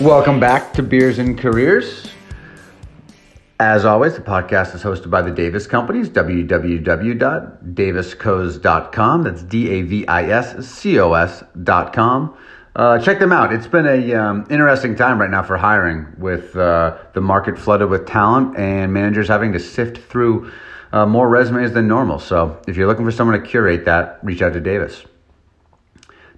Welcome back to Beers and Careers. As always, the podcast is hosted by the Davis Companies, www.daviscos.com. That's D A V I S C O S.com. Uh, check them out. It's been a um, interesting time right now for hiring, with uh, the market flooded with talent and managers having to sift through uh, more resumes than normal. So, if you're looking for someone to curate that, reach out to Davis.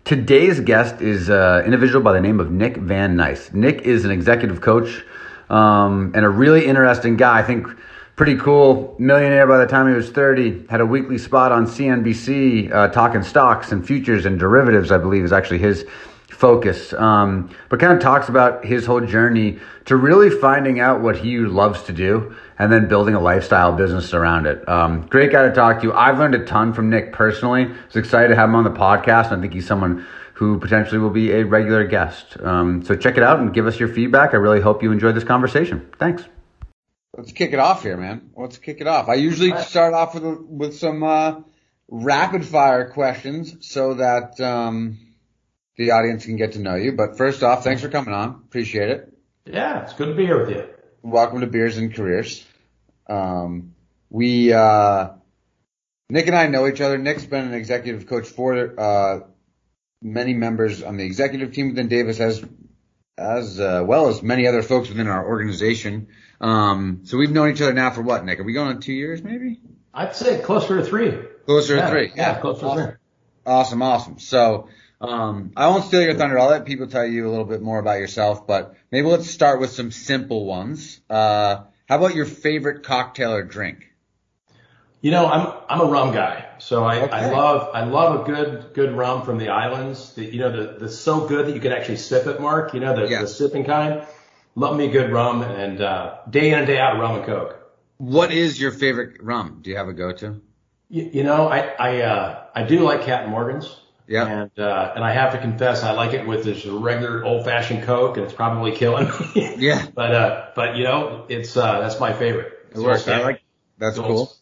Today's guest is an individual by the name of Nick Van Nice. Nick is an executive coach um, and a really interesting guy. I think pretty cool millionaire by the time he was 30. Had a weekly spot on CNBC uh, talking stocks and futures and derivatives, I believe, is actually his focus. Um, but kind of talks about his whole journey to really finding out what he loves to do and then building a lifestyle business around it. Um, great guy to talk to. You. I've learned a ton from Nick personally. I was excited to have him on the podcast. I think he's someone who potentially will be a regular guest. Um, so check it out and give us your feedback. I really hope you enjoyed this conversation. Thanks. Let's kick it off here, man. Let's kick it off. I usually start off with with some uh, rapid fire questions so that um, the audience can get to know you. But first off, thanks for coming on. Appreciate it. Yeah, it's good to be here with you. Welcome to Beers and Careers. Um, we, uh, Nick and I know each other. Nick's been an executive coach for, uh, many members on the executive team within Davis as, as, uh, well as many other folks within our organization. Um, so we've known each other now for what, Nick? Are we going on two years maybe? I'd say closer to three. Closer yeah, to three. Yeah, yeah closer awesome. to three. Awesome, awesome. So, um, I won't steal your thunder. I'll let people tell you a little bit more about yourself, but maybe let's start with some simple ones. Uh, how about your favorite cocktail or drink? You know, I'm I'm a rum guy, so I, Okay. I love I love a good good rum from the islands. The, you know, the the so good that you can actually sip it, Mark. You know, the, the sipping kind. Love me a good rum, and uh, day in and day out, rum and coke. What is your favorite rum? Do you have a go-to? You, you know, I I uh, I do like Captain Morgan's. Yeah. And uh, and I have to confess, I like it with this regular old fashioned Coke, and it's probably killing me. Yeah. But uh, but you know, it's uh, that's my favorite. It works. I like. That's Old- cool.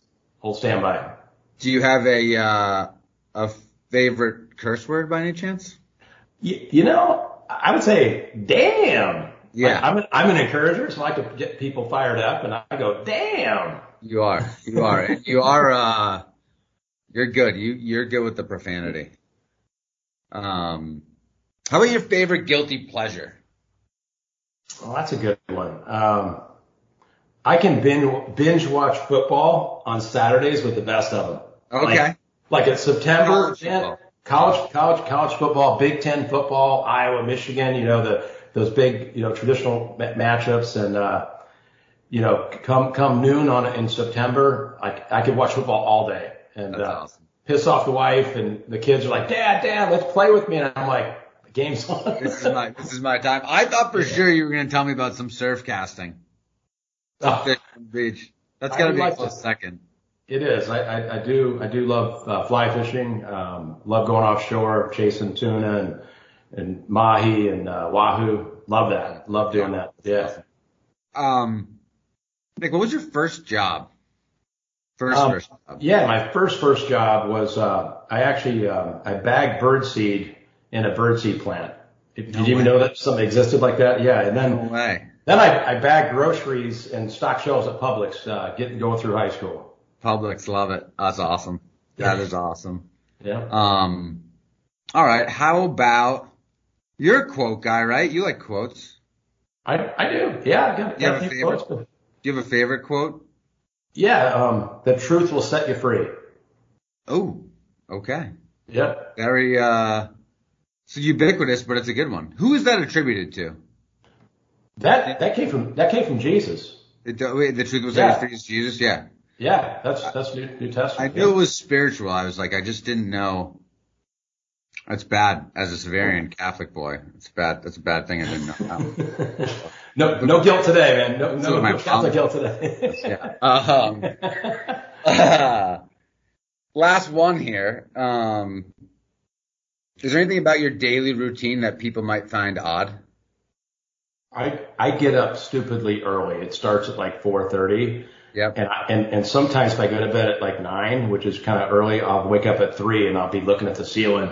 Old standby. Do you have a uh, a favorite curse word by any chance? You, you know, I would say, damn. Yeah. I, I'm an, I'm an encourager, so I like to get people fired up, and I go, damn. You are. You are. You are. Uh, you're good. You you're good with the profanity. Um, how about your favorite guilty pleasure? Well, that's a good one. Um, I can binge, binge watch football on Saturdays with the best of them. Okay. Like, like at September, College college, college, college football, Big Ten football, Iowa, Michigan, you know, the, those big, you know, traditional ma- matchups and, uh, you know, come, come noon on in September, I, I could watch football all day and, uh, awesome. Piss off the wife and the kids are like, dad, dad, let's play with me. And I'm like, the game's on. This is my this is my time. I thought for sure you were going to tell me about some surf casting. Oh. Fish on the beach. That's I got to would be a close to. second. It is. I, I, I do. I do love uh, fly fishing. Um, love going offshore, chasing tuna and and mahi and uh, wahoo. Love that. Love doing that. Yeah. Um, Nick, what was your first job? First Um, first job. Yeah. My first first job was uh, I actually um, I bagged birdseed in a birdseed plant. Did No you even know that something existed like that? Yeah. And No then way. then I, I bagged groceries and stock shelves at Publix, uh, getting going through high school. Publix love it. That's awesome. That Yeah. is awesome. Yeah. Um, all right. How about you're a quote guy, right? You like quotes. I I do. Yeah. I got, You have a favorite? quotes, Do you have a favorite quote? Yeah. Um, the truth will set you free. Oh, okay. Yep. Very uh, so ubiquitous, but it's a good one. Who is that attributed to? That that came from that came from Jesus. It, the truth was Yeah. that Jesus. Yeah, Yeah, that's that's New, New I Testament. knew it was spiritual. I was like, I just didn't know. That's bad as a Severian Catholic boy. It's bad. That's a bad thing. I didn't know. no no guilt today, man. No no, no Catholic guilt today. yeah. Um, last one here. Um, is there anything about your daily routine that people might find odd? I I get up stupidly early. It starts at like 4:30, Yep. and I, and and sometimes if I go to bed at like nine, which is kind of early, I'll wake up at three and I'll be looking at the ceiling,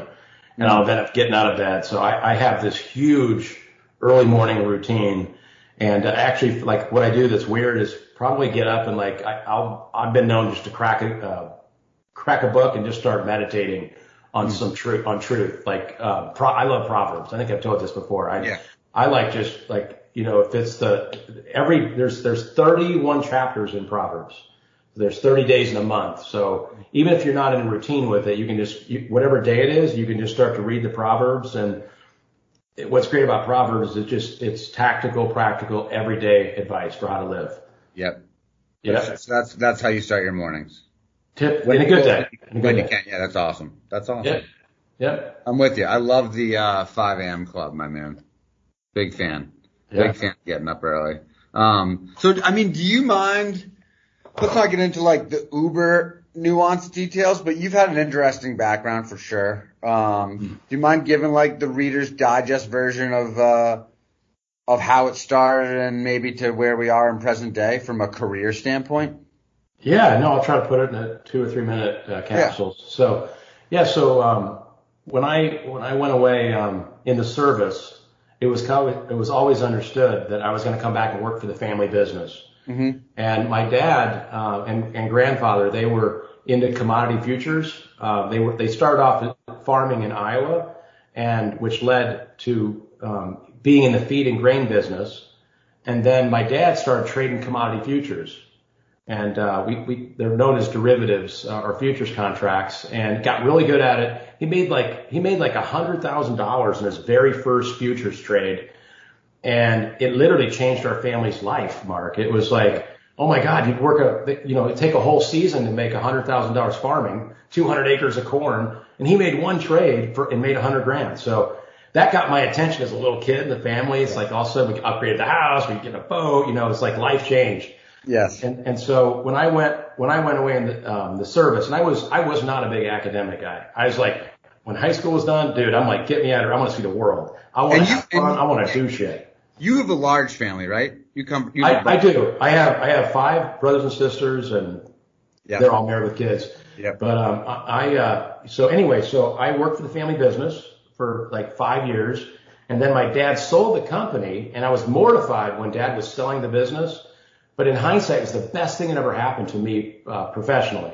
and I'll end up getting out of bed. So I I have this huge early morning routine. And uh, actually, like what I do that's weird is probably get up and like I, I'll I've been known just to crack a uh, crack a book and just start meditating on mm. some truth on truth. Like uh, pro- I love proverbs. I think I've told this before. I yeah. I like just like you know if it's the every there's there's 31 chapters in proverbs. There's 30 days in a month. So even if you're not in a routine with it, you can just you, whatever day it is, you can just start to read the proverbs and what's great about Proverbs is just it's tactical, practical, everyday advice for how to live. Yep. Yep. That's, that's that's how you start your mornings. Tip when, in a good day. When you can. Yeah, that's awesome. That's awesome. Yep. Yep. I'm with you. I love the uh, 5 a.m. club, my man. Big fan. Big fan getting up early. Um, so I mean, do you mind? Let's not get into like the Uber nuanced details, but you've had an interesting background for sure. Um, hmm. do you mind giving like the Reader's Digest version of uh, of how it started and maybe to where we are in present day from a career standpoint? Yeah, no, I'll try to put it in a two or three minute uh, capsules. Yeah. So, yeah, so um, when I when I went away um, in the service, it was kind of, it was always understood that I was going to come back and work for the family business. Mm-hmm. And my dad uh, and, and grandfather, they were into commodity futures. Uh, they were they started off farming in Iowa, and which led to um, being in the feed and grain business. And then my dad started trading commodity futures, and uh, we, we they're known as derivatives uh, or futures contracts, and got really good at it. He made like he made like a hundred thousand dollars in his very first futures trade, and it literally changed our family's life. Mark, it was like oh my God, you'd work a, you know, it'd take a whole season to make a hundred thousand dollars farming, 200 acres of corn, and he made one trade for, and made a hundred grand. So that got my attention as a little kid in the family. It's like all of a sudden we upgraded the house, we get a boat, you know, it's like life changed. Yes. And, and so when I went, when I went away in the, um, the service, and I was, I was not a big academic guy. I was like, when high school was done, dude, I'm like, get me out of here. I want to see the world. I want to. I want to do shit. You have a large family, right? You come. You I, I do. I have I have five brothers and sisters, and they're all married with kids. Yeah. But um, I uh, so anyway, so I worked for the family business for like five years, and then my dad sold the company, and I was mortified when Dad was selling the business. But in hindsight, it was the best thing that ever happened to me uh, professionally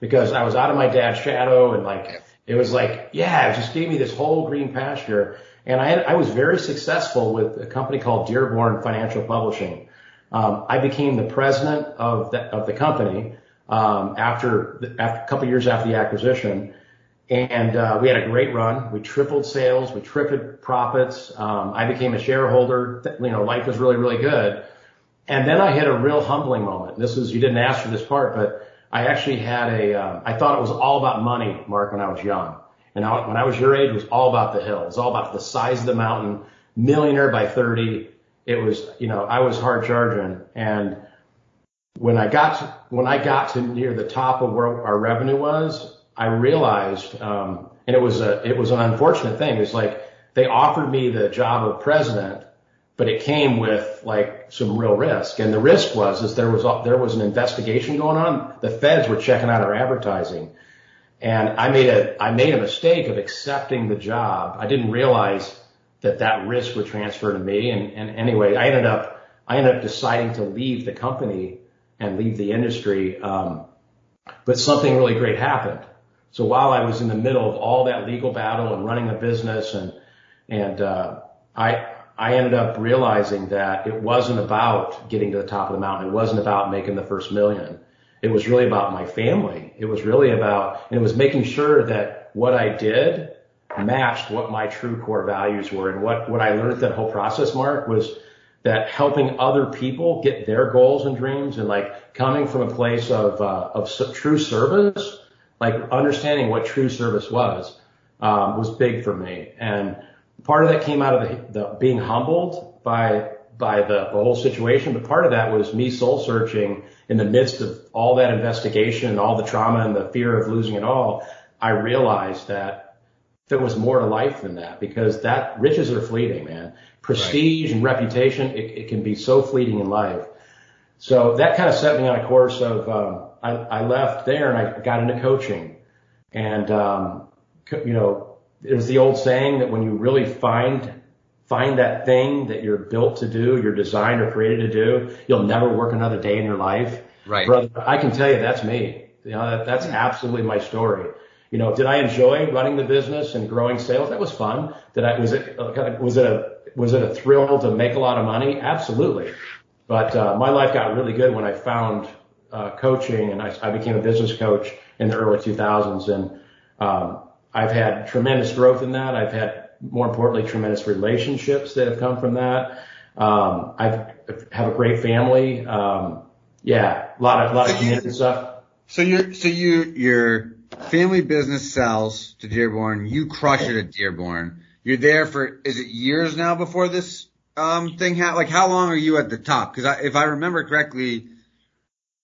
because I was out of my dad's shadow, and like it was like, yeah, it just gave me this whole green pasture. And I, had, I was very successful with a company called Dearborn Financial Publishing. Um, I became the president of the, of the company um, after, the, after a couple years after the acquisition. And uh, we had a great run. We tripled sales. We tripled profits. Um, I became a shareholder. You know, life was really, really good. And then I hit a real humbling moment. This is, you didn't ask for this part, but I actually had a, um, I thought it was all about money, Mark, when I was young. And I, when I was your age, it was all about the hill. It was all about the size of the mountain, millionaire by 30. It was, you know, I was hard charging. And when I got to, when I got to near the top of where our revenue was, I realized, um, and it was a, it was an unfortunate thing. It's like they offered me the job of president, but it came with like some real risk. And the risk was, is there was, there was an investigation going on. The feds were checking out our advertising. And I made a, I made a mistake of accepting the job. I didn't realize that that risk would transfer to me. And, and anyway, I ended up, I ended up deciding to leave the company and leave the industry. Um, but something really great happened. So while I was in the middle of all that legal battle and running a business and, and, uh, I, I ended up realizing that it wasn't about getting to the top of the mountain. It wasn't about making the first million. It was really about my family. It was really about, and it was making sure that what I did matched what my true core values were. And what, what I learned that whole process, Mark, was that helping other people get their goals and dreams and like coming from a place of, uh, of true service, like understanding what true service was, um, was big for me. And part of that came out of the, the being humbled by by the, the whole situation, but part of that was me soul searching in the midst of all that investigation and all the trauma and the fear of losing it all. I realized that there was more to life than that because that riches are fleeting, man. Prestige right. and reputation, it, it can be so fleeting in life. So that kind of set me on a course of, um, I, I left there and I got into coaching and, um, you know, there's the old saying that when you really find find that thing that you're built to do, you're designed or created to do, you'll never work another day in your life. Right. Brother, I can tell you that's me. You know, that, that's absolutely my story. You know, did I enjoy running the business and growing sales? That was fun. Did I, was it, was it a, was it a thrill to make a lot of money? Absolutely. But, uh, my life got really good when I found, uh, coaching and I, I became a business coach in the early 2000s. And, um, I've had tremendous growth in that. I've had, more importantly, tremendous relationships that have come from that. Um, I've have a great family. Um, yeah, a lot of, a lot of community stuff. So you're, so you, your family business sells to Dearborn. You crush it at Dearborn. You're there for, is it years now before this, um, thing happened? Like how long are you at the top? Cause I, if I remember correctly,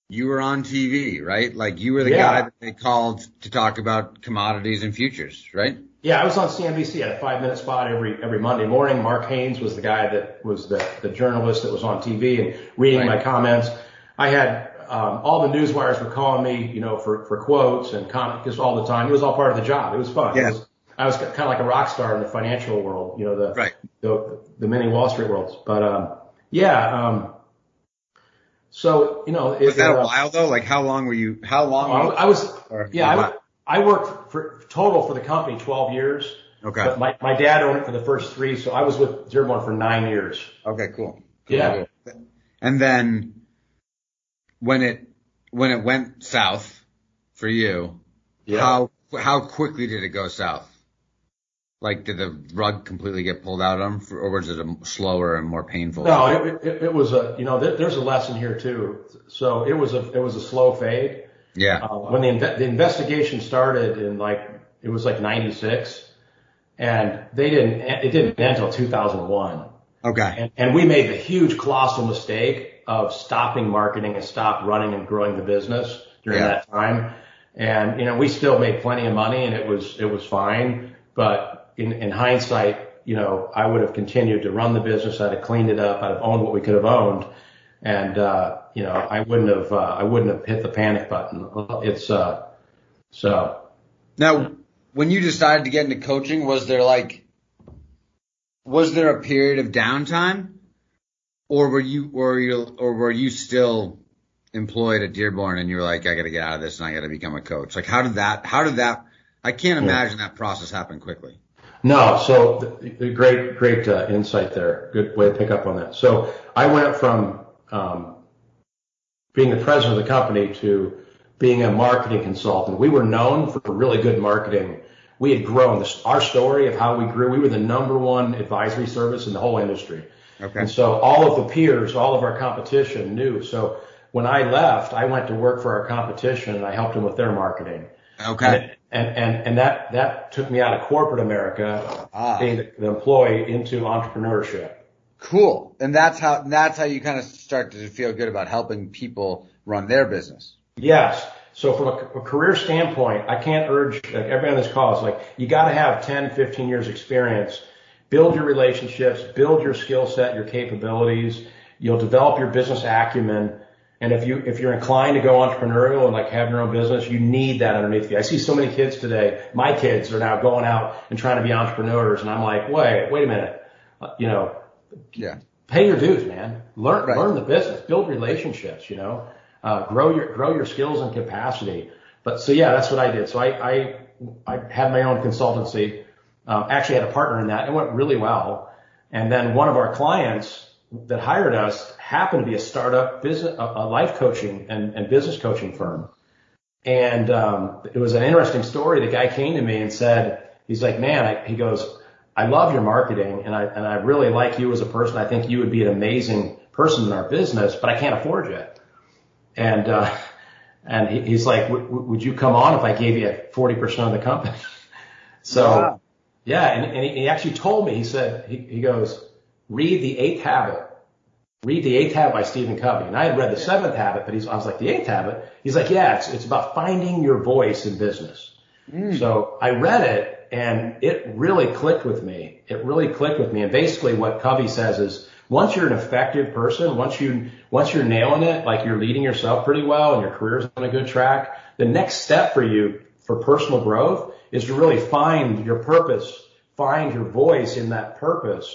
you were on TV, right? Like you were the Yeah. guy that they called to talk about commodities and futures, right? Yeah, I was on CNBC at a five minute spot every every Monday morning. Mark Haines was the guy that was the, the journalist that was on TV and reading Right. my comments. I had um, all the news wires were calling me, you know, for for quotes and comments just all the time. It was all part of the job. It was fun. Yeah. was, I was kind of like a rock star in the financial world, you know, the Right. the the mini Wall Street worlds. But um, yeah, um, so you know, it, Was that a while though? Like how long were you, how long? were you- I was yeah, I, I worked total for the company 12 years. Okay. But my, my dad owned it for the first three, so I was with Dearborn for nine years. Okay, cool. Yeah. And then when it when it went south for you, how how quickly did it go south? Like, did the rug completely get pulled out of them, or was it a slower and more painful? No, it, it, it was a, you know, there, there's a lesson here too. So it was a, it was a slow fade. Yeah. Uh, when the, the investigation started in like, it was like 96 and they didn't, it didn't end until 2001. Okay. And, and we made the huge colossal mistake of stopping marketing and stop running and growing the business during Yeah. that time. And, you know, we still made plenty of money and it was, it was fine. But in, in hindsight, you know, I would have continued to run the business. I'd have cleaned it up. I'd have owned what we could have owned. And, uh, you know, I wouldn't have, uh, I wouldn't have hit the panic button. It's, uh, so Now, when you decided to get into coaching, was there like, was there a period of downtime, or were you, or you, or were you still employed at Dearborn and you were like, I got to get out of this and I got to become a coach? Like, how did that? How did that? I can't imagine that process happen quickly. No, so great, great uh, insight there. Good way to pick up on that. So I went from um, being the president of the company to being a marketing consultant. We were known for really good marketing. We had grown. This, our story of how we grew, we were the number one advisory service in the whole industry. Okay. And so all of the peers, all of our competition knew. So when I left, I went to work for our competition and I helped them with their marketing. Okay. And, and, and that, that took me out of corporate America, Ah. being the employee into entrepreneurship. Cool. And that's how, that's how you kind of start to feel good about helping people run their business. Yes. So from a, a career standpoint, I can't urge like everybody on this call is like, you got to have 10, 15 years experience, build your relationships, build your skill set, your capabilities. You'll develop your business acumen. And if you, if you're inclined to go entrepreneurial and like have your own business, you need that underneath you. I see so many kids today. My kids are now going out and trying to be entrepreneurs. And I'm like, wait, wait a minute. You know, Yeah. pay your dues, man. Learn Right. learn the business, build relationships. You know, uh, grow your grow your skills and capacity. But so yeah, that's what I did. So I I, I had my own consultancy. Um, actually had a partner in that. It went really well. And then one of our clients that hired us happened to be a startup business, a, life coaching and, and business coaching firm. And um, it was an interesting story. The guy came to me and said, he's like, man, I, he goes, I love your marketing and I, and I really like you as a person. I think you would be an amazing person in our business, but I can't afford you. And, uh, and he, he's like, "W- w- would you come on if I gave you 40% of the company? So Wow. yeah, and, and he, he actually told me, he said, he, he goes, read the eighth habit. Read the eighth habit by Stephen Covey. And I had read the seventh habit, but he's, I was like, the eighth habit? He's like, yeah, it's, it's about finding your voice in business. So I read it and it really clicked with me. It really clicked with me. And basically what Covey says is once you're an effective person, once you, once you're nailing it, like you're leading yourself pretty well and your career's on a good track, the next step for you for personal growth is to really find your purpose, find your voice in that purpose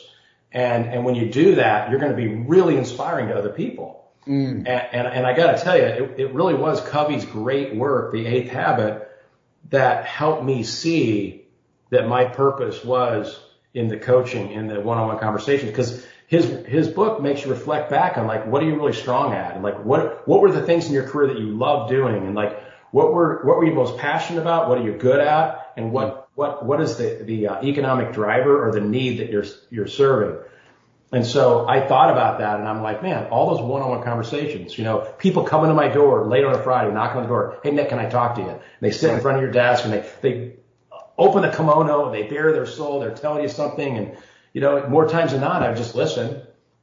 And, and when you do that, you're going to be really inspiring to other people. Mm. And, and, and I got to tell you, it, it really was Covey's great work, The Eighth Habit, that helped me see that my purpose was in the coaching, in the one-on-one conversations. Because his his book makes you reflect back on like what are you really strong at, and like what what were the things in your career that you love doing, and like what were what were you most passionate about, what are you good at, and what what what is the the uh, economic driver or the need that you're you're serving. And so I thought about that and I'm like, man, all those one-on-one conversations, you know, people coming to my door late on a Friday, knocking on the door. Hey, Nick, can I talk to you? And they sit in front of your desk and they, they open the kimono and they bare their soul. They're telling you something. And, you know, more times than not, I would just listen.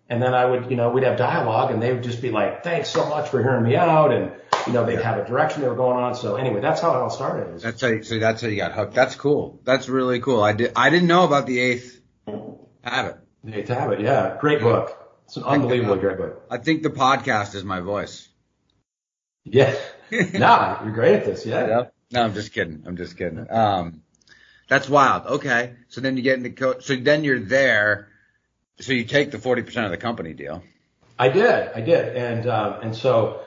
And then I would, you know, we'd have dialogue and they would just be like, thanks so much for hearing me out. And, you know, they'd have a direction they were going on. So anyway, that's how it all started. That's how you, so that's how you got hooked. That's cool. That's really cool. I did, I didn't know about the eighth habit. The Eighth Habit, yeah, great book. It's an unbelievably great book. I think the podcast is my voice. Yeah, no, you're great at this. Yeah. yeah. No, I'm just kidding. I'm just kidding. Um, that's wild. Okay, so then you get into coach. So then you're there. So you take the 40% of the company deal. I did. I did, and um, and so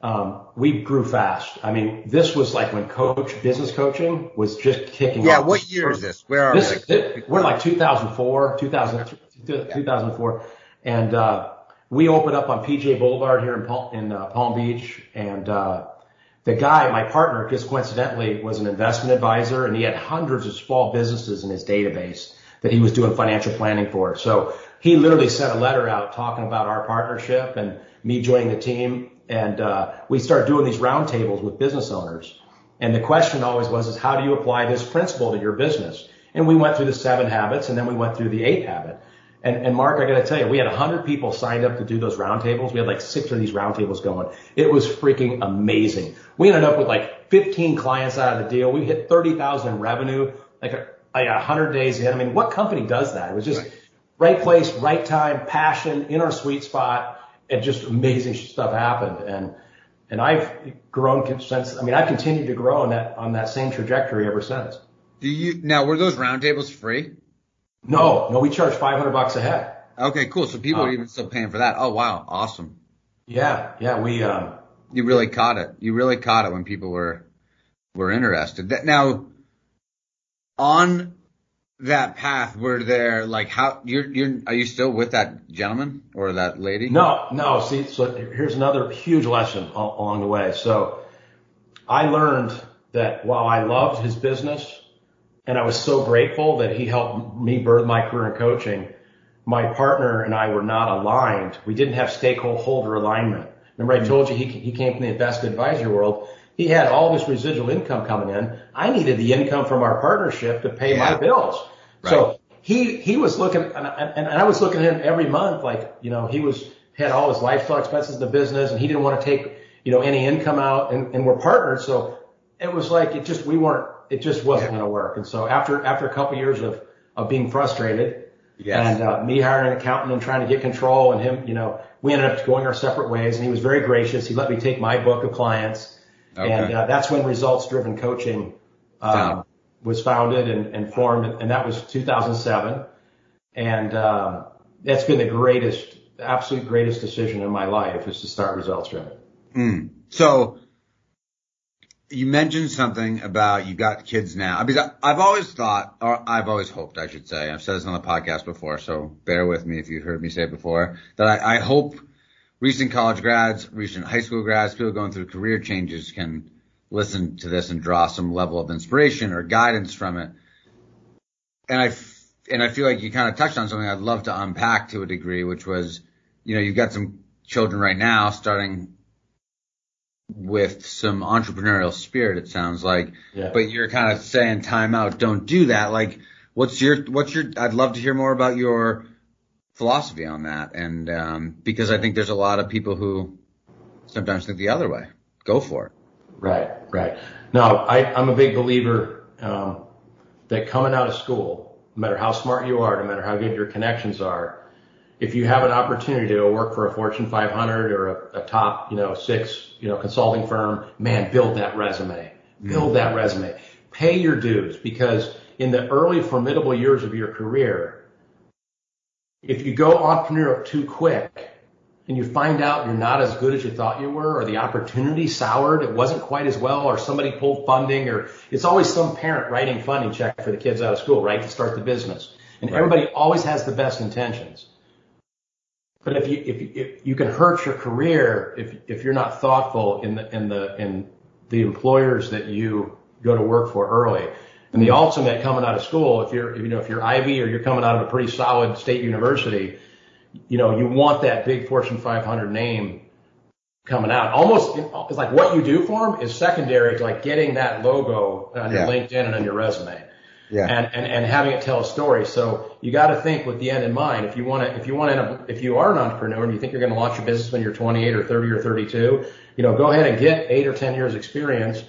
um, we grew fast. I mean, this was like when coach business coaching was just kicking yeah, off. Yeah, what year is this? Where are this, we? It, we're like 2004, 2000, 2004, and uh, we opened up on PGA Boulevard here in Palm, in uh, Palm Beach, and uh, the guy, my partner, just coincidentally, was an investment advisor, and he had hundreds of small businesses in his database that he was doing financial planning for. So he literally sent a letter out talking about our partnership and me joining the team and uh, we started doing these roundtables with business owners. And the question always was, is how do you apply this principle to your business? And we went through the seven habits, and then we went through the eighth habit. And, and Mark, I got to tell you, we had 100 people signed up to do those roundtables. We had like six of these roundtables going. It was freaking amazing. We ended up with like 15 clients out of the deal. We hit 30,000 in revenue, like a, like 100 days in. I mean, what company does that? It was just right, right place, right time, passion in our sweet spot and just amazing stuff happened. And, and I've grown since, I mean, I've continued to grow on that, on that same trajectory ever since. Do you, now were those roundtables free? No, no, we charge 500 bucks a head. Okay, cool. So people are uh, even still paying for that. Oh, wow. Awesome. Yeah. Yeah. We, um, you really caught it. You really caught it when people were, were interested. That, now, on that path were there like how you're you're are you still with that gentleman or that lady? No, no. See, so here's another huge lesson along the way. So I learned that while I loved his business and I was so grateful that he helped me birth my career in coaching, my partner and I were not aligned. We didn't have stakeholder alignment. Remember I told you he, he came from the investment advisory world. He had all this residual income coming in. I needed the income from our partnership to pay yeah. my bills. Right. So he, he was looking, and, and, and I was looking at him every month, like, you know, he was, had all his lifestyle expenses in the business and he didn't want to take, you know, any income out and, and we're partners. So it was like, it just, we weren't, it just wasn't yeah. going to work. And so after, after a couple of years of, of being frustrated yes. and, uh, me hiring an accountant and trying to get control and him, you know, we ended up going our separate ways and he was very gracious. He let me take my book of clients Okay. And uh, that's when results driven coaching um, was founded and, and, formed, and that was 2007. And um, that's been the greatest, absolute greatest decision in my life is to start results driven. Mm. So you mentioned something about you got kids now. Because I've always thought, or I've always hoped, I should say, I've said this on the podcast before, so bear with me if you've heard me say it before, that I, I hope recent college grads, recent high school grads, people going through career changes can listen to this and draw some level of inspiration or guidance from it. And I, and I feel like you kind of touched on something I'd love to unpack to a degree, which was, you know, you've got some children right now starting with some entrepreneurial spirit, it sounds like, yeah. but you're kind of saying time out, don't do that. Like, what's your, what's your, I'd love to hear more about your, philosophy on that. And um, because I think there's a lot of people who sometimes think the other way. Go for it. Right, right. No, I, I'm a big believer um, that coming out of school, no matter how smart you are, no matter how good your connections are, if you have an opportunity to work for a Fortune 500 or a, a top, you know, six, you know, consulting firm, man, build that resume. Build that resume. Pay your dues because in the early formidable years of your career, if you go entrepreneurial too quick and you find out you're not as good as you thought you were, or the opportunity soured, it wasn't quite as well, or somebody pulled funding, or it's always some parent writing funding check for the kids out of school, right, to start the business. And right. everybody always has the best intentions. But if you if, if you can hurt your career if if you're not thoughtful in the in the in the employers that you go to work for early. And the ultimate coming out of school, if you're, you know, if you're Ivy or you're coming out of a pretty solid state university, you know, you want that big Fortune 500 name coming out. Almost, it's like what you do for them is secondary to like getting that logo on your yeah. LinkedIn and on your resume. Yeah. And, and, and having it tell a story. So you got to think with the end in mind. If you want to, if you want to, if you are an entrepreneur and you think you're going to launch your business when you're 28 or 30 or 32, you know, go ahead and get eight or 10 years experience,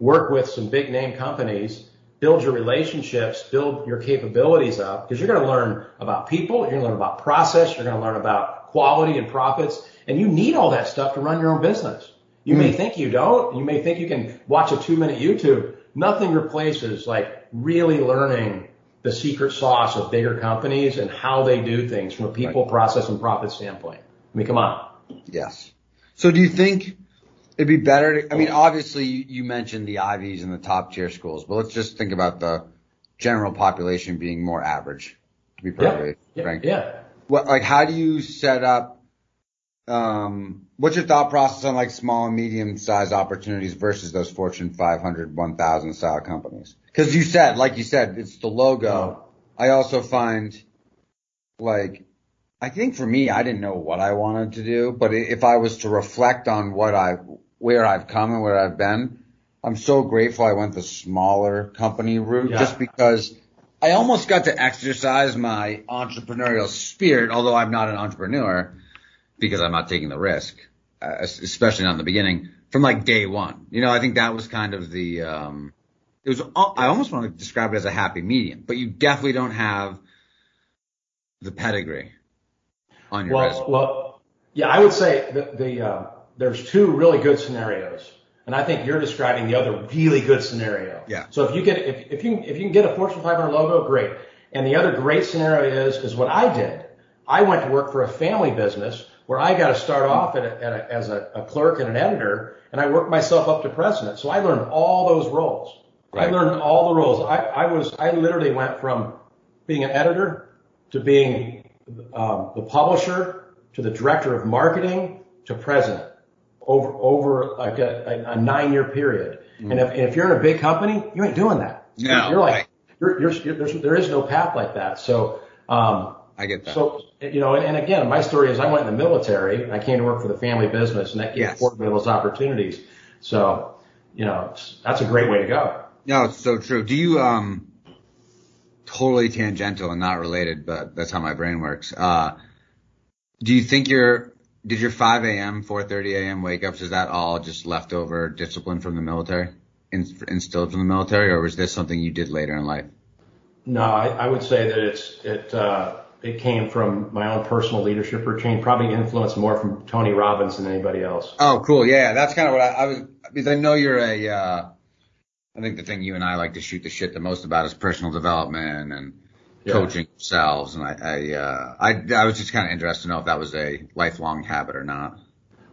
work with some big name companies, build your relationships, build your capabilities up because you're going to learn about people. You're going to learn about process. You're going to learn about quality and profits. And you need all that stuff to run your own business. You mm. may think you don't. You may think you can watch a two minute YouTube nothing replaces like really learning the secret sauce of bigger companies and how they do things from a people, right. process, and profit standpoint. I mean, come on. Yes. So do you think it'd be better to, I mean, obviously you mentioned the Ivies and the top tier schools, but let's just think about the general population being more average, to be perfectly yeah, frank. Yeah. What, like, how do you set up um, what's your thought process on like small and medium sized opportunities versus those Fortune 500, 1000 style companies? Cause you said, like you said, it's the logo. I also find like, I think for me, I didn't know what I wanted to do, but if I was to reflect on what I, where I've come and where I've been, I'm so grateful I went the smaller company route yeah. just because I almost got to exercise my entrepreneurial spirit, although I'm not an entrepreneur because I'm not taking the risk, especially not in the beginning from like day one. You know, I think that was kind of the, um, it was, I almost want to describe it as a happy medium, but you definitely don't have the pedigree on your well, resume. Well, yeah, I would say that the, uh, there's two really good scenarios. And I think you're describing the other really good scenario. Yeah. So if you get, if, if you, if you can get a Fortune 500 logo, great. And the other great scenario is, is what I did. I went to work for a family business where I got to start off at a, at a, as a, a, clerk and an editor, and I worked myself up to president. So I learned all those roles. Right. I learned all the roles. I, I was I literally went from being an editor to being um, the publisher to the director of marketing to president over over like a, a, nine year period. Mm. And, if, if you're in a big company, you ain't doing that. No, you're like you're, you're, you're there's, there is no path like that. So um, I get that. So, you know, and, and again, my story is I went in the military. I came to work for the family business, and that gave yes. me those opportunities. So, you know, that's a great way to go. No, it's so true. Do you, um, totally tangential and not related, but that's how my brain works. Uh, do you think your, did your 5 a.m., 4.30 a.m. wake ups, is that all just leftover discipline from the military, instilled from the military, or was this something you did later in life? No, I, I would say that it's, it, uh, it came from my own personal leadership routine, probably influenced more from Tony Robbins than anybody else. Oh, cool. Yeah, that's kind of what I, I was, because I know you're a, uh, I think the thing you and I like to shoot the shit the most about is personal development and yeah. coaching ourselves. And I, I, uh, I, I was just kind of interested to know if that was a lifelong habit or not.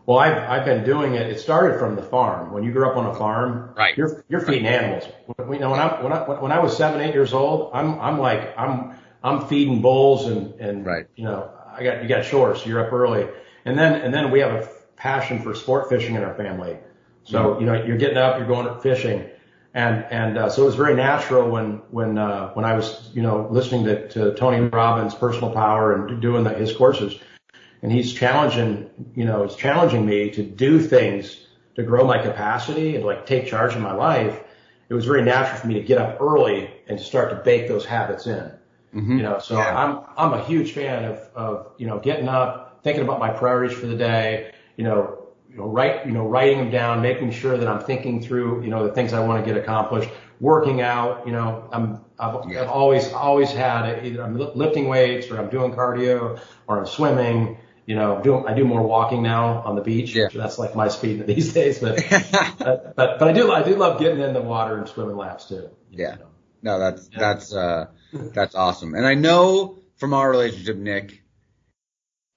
Well, I've, I've been doing it. It started from the farm. When you grew up on a farm, right. you're, you're feeding animals. When, you know, when I, when I, when I was seven, eight years old, I'm, I'm like, I'm, I'm feeding bulls and, and, right. you know, I got, you got chores, so you're up early. And then, and then we have a passion for sport fishing in our family. So, mm-hmm. you know, you're getting up, you're going fishing. And, and, uh, so it was very natural when, when, uh, when I was, you know, listening to, to Tony Robbins, personal power and doing the, his courses. And he's challenging, you know, he's challenging me to do things to grow my capacity and like take charge of my life. It was very natural for me to get up early and to start to bake those habits in. Mm-hmm. You know, so yeah. I'm I'm a huge fan of of you know getting up, thinking about my priorities for the day. You know, you know, write you know writing them down, making sure that I'm thinking through you know the things I want to get accomplished. Working out, you know, I'm I've, yeah. I've always always had it. Either I'm lifting weights or I'm doing cardio or I'm swimming. You know, doing I do more walking now on the beach. Yeah. That's like my speed these days. But but but I do I do love getting in the water and swimming laps too. Yeah. Know? No, that's yeah. that's uh that's awesome. And I know from our relationship, Nick,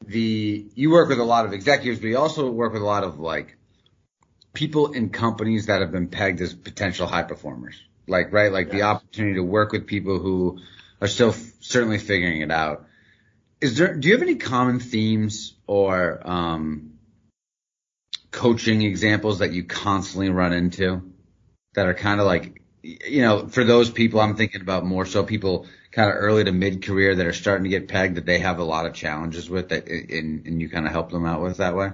the you work with a lot of executives, but you also work with a lot of like people in companies that have been pegged as potential high performers. Like right, like the opportunity to work with people who are still f- certainly figuring it out. Is there? Do you have any common themes or um, coaching examples that you constantly run into that are kind of like, you know, for those people, I'm thinking about more so people kind of early to mid career that are starting to get pegged that they have a lot of challenges with that, and, and you kind of help them out with that way.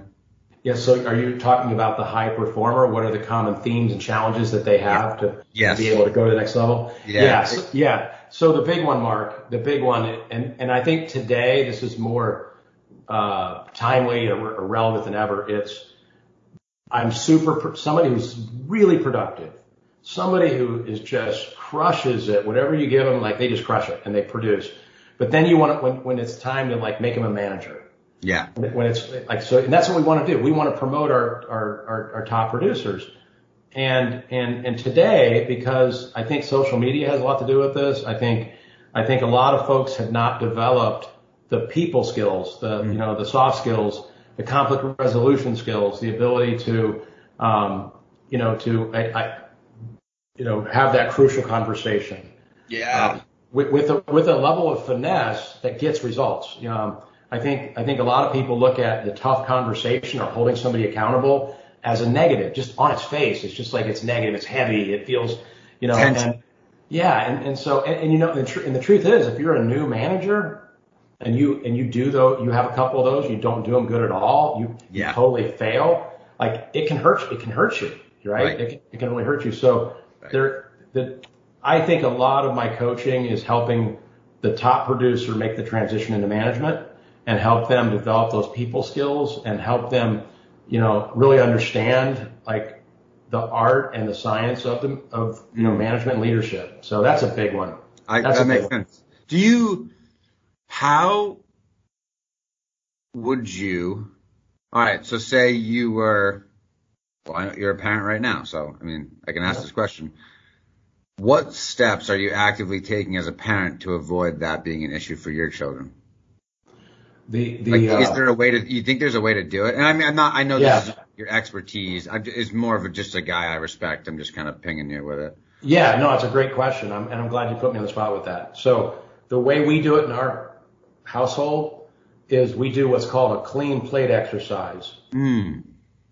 Yeah. So are you talking about the high performer? What are the common themes and challenges that they have to, yes. to be able to go to the next level? Yeah. Yeah. So, yeah. so the big one, Mark, the big one, and, and I think today this is more, uh, timely or, or relevant than ever. It's, I'm super, somebody who's really productive, somebody who is just crushes it. Whatever you give them, like they just crush it and they produce. But then you want it when, when it's time to like make them a manager. Yeah. When it's like, so, and that's what we want to do. We want to promote our, our, our, our top producers. And, and, and today, because I think social media has a lot to do with this, I think, I think a lot of folks have not developed the people skills, the, mm-hmm. you know, the soft skills the conflict resolution skills, the ability to, um, you know, to, I, I, you know, have that crucial conversation. Yeah. Uh, with, with a, with a level of finesse that gets results. Um, I think, I think a lot of people look at the tough conversation or holding somebody accountable as a negative, just on its face. It's just like it's negative. It's heavy. It feels, you know, Tense. and yeah. And, and so, and, and you know, and, tr- and the truth is, if you're a new manager, and you and you do though you have a couple of those you don't do them good at all you, yeah. you totally fail like it can hurt it can hurt you right, right. It, can, it can really hurt you so. There the I think a lot of my coaching is helping the top producer make the transition into management and help them develop those people skills and help them you know really understand like the art and the science of the of you know management and leadership. So that's a big one. I, that makes sense. Do you how would you? All right, so say you were, well, you're a parent right now, so I mean, I can ask this question. What steps are you actively taking as a parent to avoid that being an issue for your children? The, the, like, uh, is there a way to, you think there's a way to do it? And I mean, I'm not, I know yeah. this is your expertise. I'm, it's more of a, just a guy I respect. I'm just kind of pinging you with it. Yeah, no, it's a great question. I'm, and I'm glad you put me on the spot with that. So the way we do it in our household is we do what's called a clean plate exercise mm.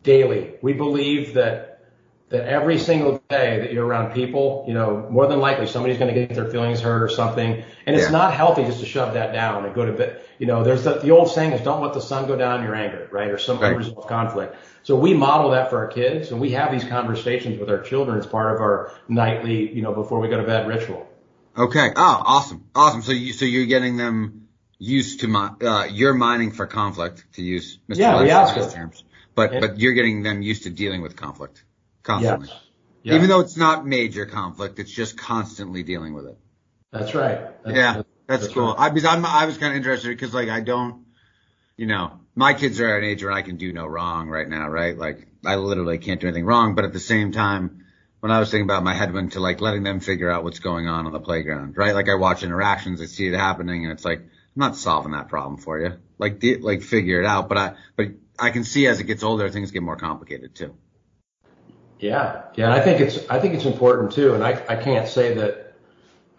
Daily. We believe that that every single day that you're around people, you know, more than likely somebody's going to get their feelings hurt or something. And it's yeah. not healthy just to shove that down and go to bed. You know, there's the, the old saying is don't let the sun go down your anger, right? Or some right. unresolved conflict. So we model that for our kids and we have these conversations with our children as part of our nightly, you know, before we go to bed ritual. Okay. Oh, awesome. Awesome. So you, so you're getting them used to my, uh, you're mining for conflict to use Mr. Yeah, we ask terms, but, and, but you're getting them used to dealing with conflict constantly. Yes. Yeah. Even though it's not major conflict, it's just constantly dealing with it. That's right. That's, yeah, that's, that's, that's cool. Right. I, because I'm, I was kind of interested because like I don't, you know, my kids are at an age where I can do no wrong right now, right? Like I literally can't do anything wrong, but at the same time, when I was thinking about my head went to like letting them figure out what's going on on the playground, right? Like I watch interactions, I see it happening, and it's like I'm not solving that problem for you. Like, de- like figure it out. But I, but I can see as it gets older, things get more complicated too. Yeah. Yeah. I think it's, I think it's important too. And I, I can't say that,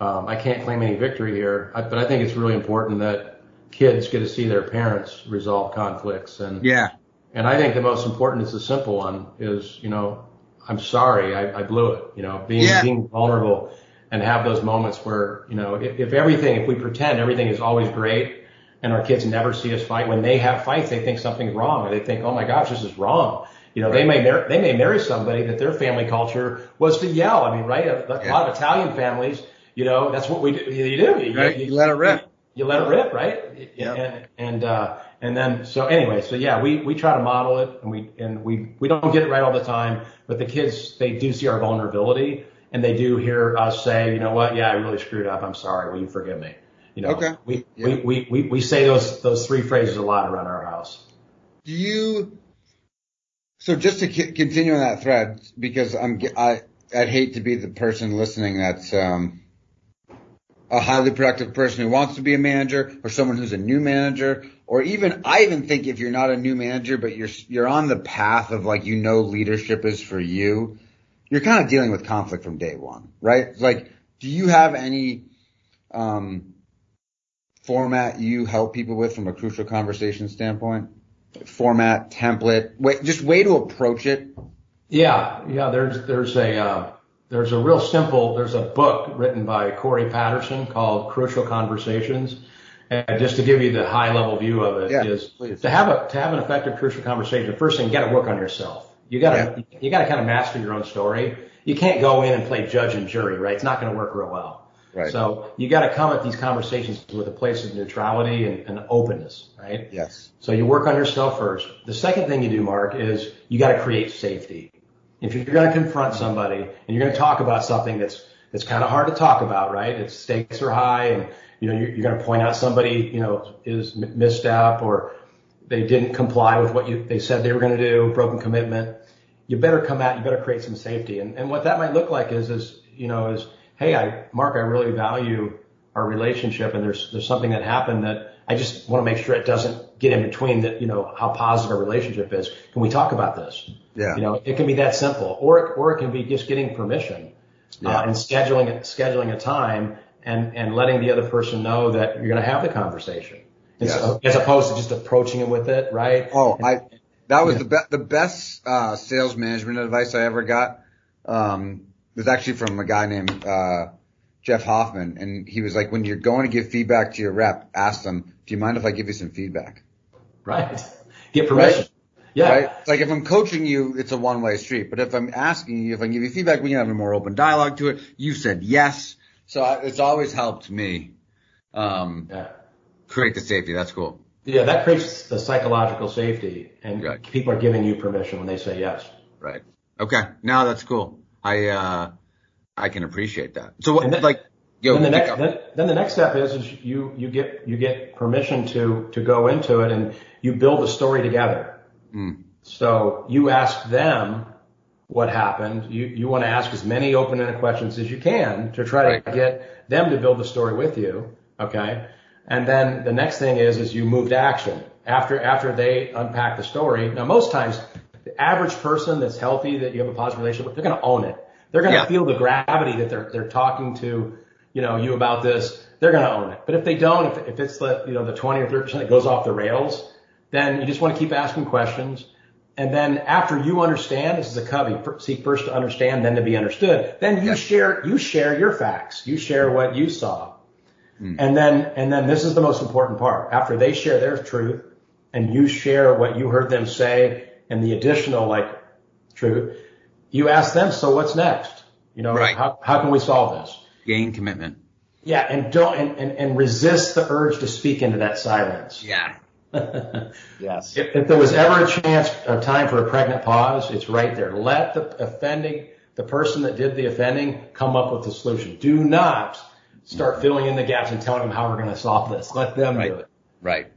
um, I can't claim any victory here, I, but I think it's really important that kids get to see their parents resolve conflicts. And, yeah. And I think the most important is the simple one is, you know, I'm sorry, I, I blew it, you know, being, yeah. being vulnerable and have those moments where, you know, if, if everything, if we pretend everything is always great and our kids never see us fight, when they have fights, they think something's wrong or they think, oh my gosh, this is wrong. You know, right. they may mar- they may marry somebody that their family culture was to yell. I mean, right? A, a yeah. lot of Italian families, you know, that's what we do. You do. You, right. you, you let it rip. You, you let it rip, right? Yeah. And and uh, and then so anyway, so yeah, we we try to model it, and we and we we don't get it right all the time, but the kids they do see our vulnerability, and they do hear us say, you know what, yeah, I really screwed up. I'm sorry. Will you forgive me? You know, okay. we, yeah. we, we, we, we say those, those three phrases a lot around our house. Do you, so just to c- continue on that thread, because I'm, I, I'd hate to be the person listening that's, um, a highly productive person who wants to be a manager or someone who's a new manager or even I even think if you're not a new manager but you're you're on the path of like you know leadership is for you, you're kind of dealing with conflict from day one, right? Like do you have any um format you help people with from a crucial conversation standpoint? Format, template, way, just way to approach it. Yeah, yeah. There's there's a uh, there's a real simple. There's a book written by Kerry Patterson called Crucial Conversations. And just to give you the high level view of it Yeah, is please. to have a to have an effective crucial conversation. The first thing you got to work on yourself. You got to you got to kind of master your own story. You can't go in and play judge and jury, right? It's not going to work real well. Right. So you got to come at these conversations with a place of neutrality and, and openness, right? Yes. So you work on yourself first. The second thing you do, Mark, is you got to create safety. If you're going to confront somebody and you're going to talk about something that's that's kind of hard to talk about, right? Its stakes are high, and you know you're, you're going to point out somebody you know is m- misstep or they didn't comply with what you they said they were going to do, broken commitment. You better come out. You better create some safety, and and what that might look like is is you know is hey, I Mark, I really value our relationship, and there's there's something that happened that I just want to make sure it doesn't get in between that you know how positive our relationship is. Can we talk about this? Yeah. You know, it can be that simple, or it, or it can be just getting permission Yeah. uh, and scheduling scheduling a time and and letting the other person know that you're going to have the conversation, so- as opposed to just approaching it with it, right? Oh, I that was Yeah. the be- the best uh, sales management advice I ever got. Um, was actually from a guy named uh, Jeff Hoffman, and he was like, "When you're going to give feedback to your rep, ask them, do you mind if I give you some feedback?" Right. Get permission. Yeah. Right? Like if I'm coaching you, it's a one way street. But if I'm asking you, if I can give you feedback, we can have a more open dialogue to it. You said yes, so I, it's always helped me um, Yeah. create the safety. That's cool. Yeah, that creates the psychological safety, and Right. people are giving you permission when they say yes. Right. Okay. Now that's cool. I uh I can appreciate that. So what then- like yo then the next then, then the next step is, is you you get you get permission to to go into it and you build the story together. Mm. So you ask them what happened. You you want to ask as many open-ended questions as you can to try Right. to get them to build the story with you. Okay. And then the next thing is is you move to action after after they unpack the story. Now most times the average person that's healthy that you have a positive relationship with, they're going to own it. They're going to Yeah. feel the gravity that they're they're talking to you know you about this. They're going to own it. But if they don't, if if it's the you know the 20 or 30 percent that goes off the rails, then you just want to keep asking questions. And then after you understand, this is a Covey, seek first to understand, then to be understood. Then you share, you share your facts. You share what you saw. Hmm. And then, and then this is the most important part. After they share their truth and you share what you heard them say and the additional like truth, you ask them, so what's next? You know, Right. how, how can we solve this? gain commitment. Yeah. And don't, and, and, and resist the urge to speak into that silence. Yeah. Yes. If, if there was ever a chance, of time for a pregnant pause, it's right there. Let the offending, the person that did the offending, come up with the solution. Do not start filling in the gaps and telling them how we're going to solve this. Let them Right. do it. Right.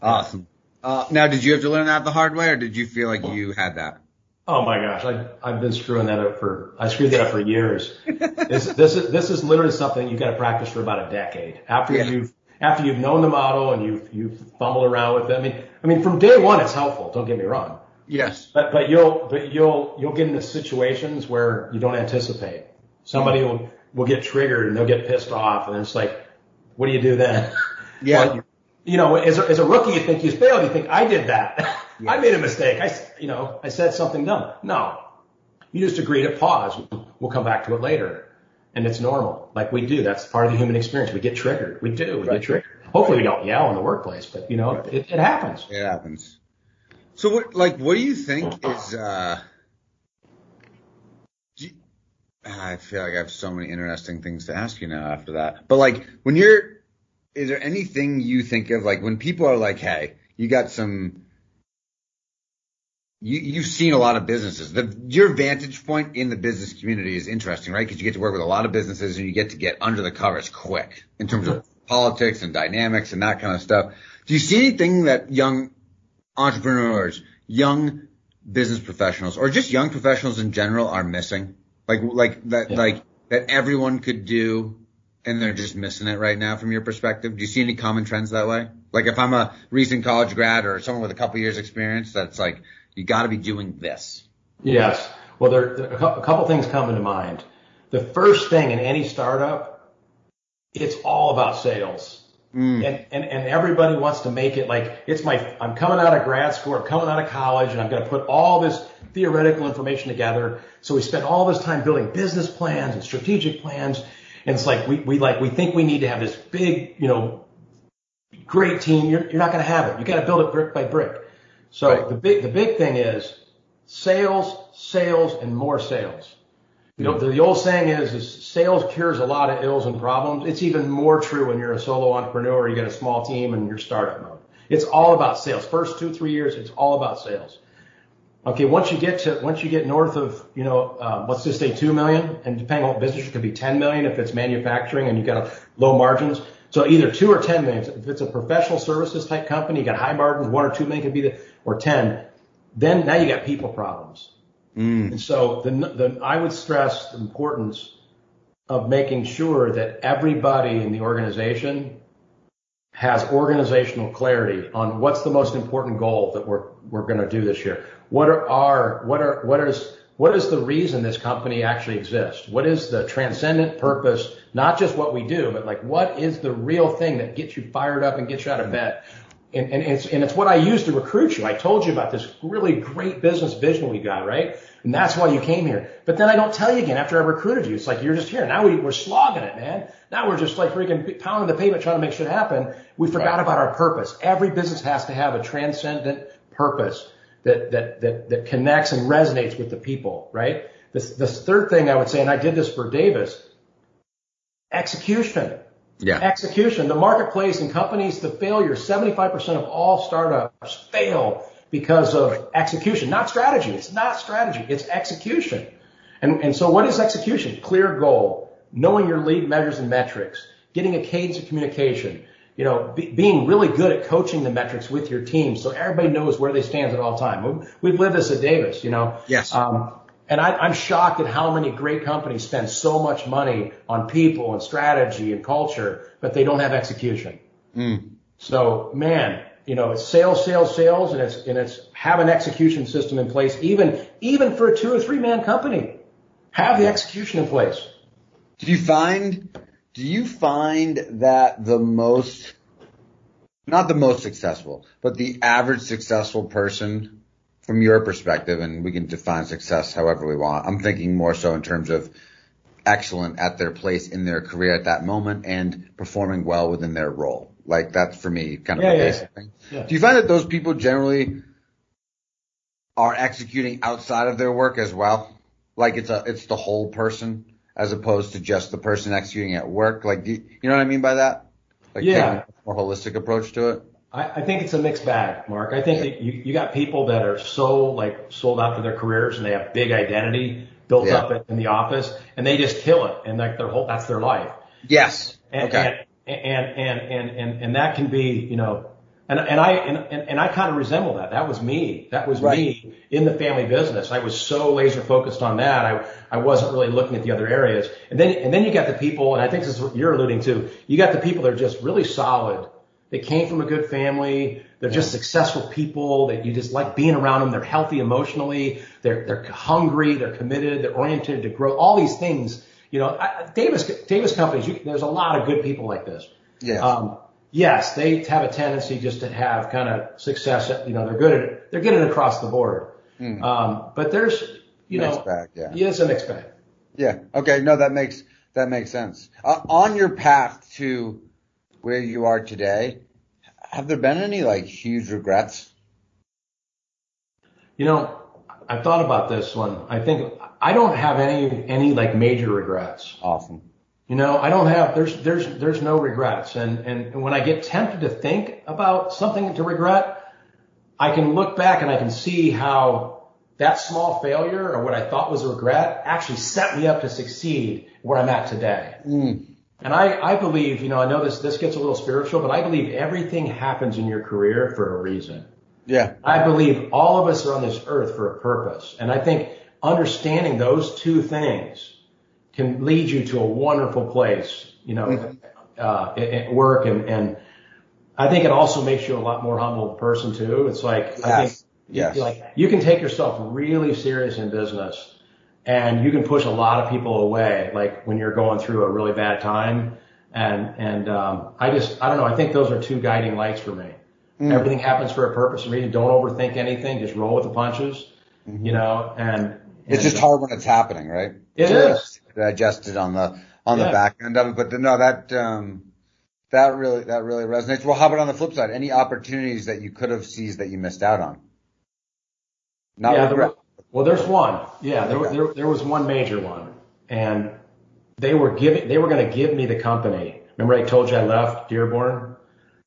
Awesome. Uh, now, did you have to learn that the hard way, or did you feel like you had that? Oh my gosh, I, I've been screwing that up for, I screwed that up for years. this, this is, this is literally something you've got to practice for about a decade. After Yeah. you've, after you've known the model and you've, you've fumbled around with it. I mean, I mean, from day one, it's helpful. Don't get me wrong. Yes. But but you'll but you'll you'll get into situations where you don't anticipate. Somebody will will get triggered and they'll get pissed off, and it's like, what do you do then? Yeah. Well, you, you know, as a, as a rookie, you think you failed. You think I did that. Yeah. I made a mistake. I you know I said something dumb. No, you just agree to pause. We'll come back to it later, and it's normal. Like we do. That's part of the human experience. We get triggered. We do. We Right. get triggered. Hopefully, we don't yell in the workplace, but you know, it, it happens. It happens. So what, like, what do you think is, uh, you- I feel like I have so many interesting things to ask you now after that. But like, when you're, is there anything you think of, like, when people are like, hey, you got some, you, you've seen a lot of businesses. The, your vantage point in the business community is interesting, right? Because you get to work with a lot of businesses and you get to get under the covers quick in terms of politics and dynamics and that kind of stuff. Do you see anything that young entrepreneurs, young business professionals, or just young professionals in general are missing? Like, like that, Yeah. like that everyone could do and they're just missing it right now from your perspective? Do you see any common trends that way? Like if I'm a recent college grad or someone with a couple years experience, that's like, you got to be doing this. Yes. Well, there, there a couple things come into mind. The first thing in any startup, it's all about sales. Mm. And, and, and everybody wants to make it like it's my, I'm coming out of grad school, I'm coming out of college and I'm going to put all this theoretical information together. So we spend all this time building business plans and strategic plans. And it's like, we, we like, we think we need to have this big, you know, great team. You're, you're not going to have it. You got to build it brick by brick. So right. the big, the big thing is sales, sales, and more sales. You know, the, the old saying is, is sales cures a lot of ills and problems. It's even more true when you're a solo entrepreneur, you get a small team and you're startup mode. It's all about sales. First two, three years, it's all about sales. Okay, once you get to, once you get north of, you know, uh, let's just say two million, and depending on what business, it could be 10 million if it's manufacturing and you got a low margins. So either two or 10 million. If it's a professional services type company, you got high margins, one or two million could be the, or 10. Then now you got people problems. Mm. And so the, the, I would stress the importance of making sure that everybody in the organization has organizational clarity on what's the most important goal that we're, we're going to do this year. What are our, what are, what is, what is the reason this company actually exists? What is the transcendent purpose? Not just what we do, but like what is the real thing that gets you fired up and gets you out of bed? And, and, it's, and it's what I use to recruit you. I told you about this really great business vision we got, right? And that's why you came here. But then I don't tell you again after I recruited you. It's like you're just here. Now we, we're slogging it, man. Now we're just like freaking pounding the pavement trying to make shit happen. We forgot right. about our purpose. Every business has to have a transcendent purpose that, that, that, that connects and resonates with the people, right? This, this third thing I would say, and I did this for Davis, execution. Yeah. Execution. The marketplace and companies, the failure, 75% of all startups fail because of execution, not strategy. It's not strategy. It's execution. And, and so what is execution? Clear goal, knowing your lead measures and metrics, getting a cadence of communication, you know, be, being really good at coaching the metrics with your team so everybody knows where they stand at all time. We've lived this at Davis, you know. Yes. Um, and I, I'm shocked at how many great companies spend so much money on people and strategy and culture, but they don't have execution. Mm. So, man, you know, it's sales, sales, sales, and it's and it's have an execution system in place, even even for a two or three man company. Have the execution in place. Do you find do you find that the most not the most successful, but the average successful person from your perspective, and we can define success however we want. I'm thinking more so in terms of excellent at their place in their career at that moment and performing well within their role. Like that's for me kind of yeah, a basic yeah. thing. Do you find that those people generally are executing outside of their work as well? Like it's a it's the whole person as opposed to just the person executing at work. Like you, you know what I mean by that? Like yeah. a more holistic approach to it. I, I think it's a mixed bag, Mark. I think that you, you got people that are so like sold out to their careers and they have big identity built yeah. up in the office and they just kill it and like their whole that's their life. Yes. And, okay and and and and and that can be you know and and I and and, and I kind of resemble that. That was me. That was right. me in the family business. I was so laser focused on that. I I wasn't really looking at the other areas. And then and then you got the people, and I think this is what you're alluding to. You got the people that are just really solid. They came from a good family. They're just successful people that you just like being around them. They're healthy emotionally. They're they're hungry. They're committed. They're oriented to grow. All these things you know, I, Davis Davis companies. You, there's a lot of good people like this. Yeah. Um, yes, they have a tendency just to have kind of success. You know, they're good at it. They're getting it across the board. Mm. Um, but there's, you mixed know, bag, yeah. yeah, it's a mixed bag. Yeah. Okay. No, that makes that makes sense. Uh, on your path to where you are today, have there been any like huge regrets? You know, I've thought about this one. I think I don't have any any like major regrets. Awesome. You know, I don't have there's there's there's no regrets. And and when I get tempted to think about something to regret, I can look back and I can see how that small failure or what I thought was a regret actually set me up to succeed where I'm at today. Mm. And I, I believe, you know, I know this, this gets a little spiritual, but I believe everything happens in your career for a reason. Yeah. I believe all of us are on this earth for a purpose. And I think understanding those two things can lead you to a wonderful place you know, mm-hmm. uh, at work and, and I think it also makes you a lot more humble person too. It's like, yes. I think yes. like you can take yourself really serious in business and you can push a lot of people away, like when you're going through a really bad time. And, and, um, I just, I don't know. I think those are two guiding lights for me. Mm. Everything happens for a purpose and reason. Don't overthink anything. Just roll with the punches, mm-hmm. you know, and, it's just hard when it's happening, right? It is. Digest it on the, on yeah. the back end of it. But no, that, um, that really, that really resonates. Well, how about on the flip side? Any opportunities that you could have seized that you missed out on? Not yeah, regret. There, well, there's one. Yeah, there, okay. there, there was one major one and they were giving, they were going to give me the company. Remember I told you I left Dearborn?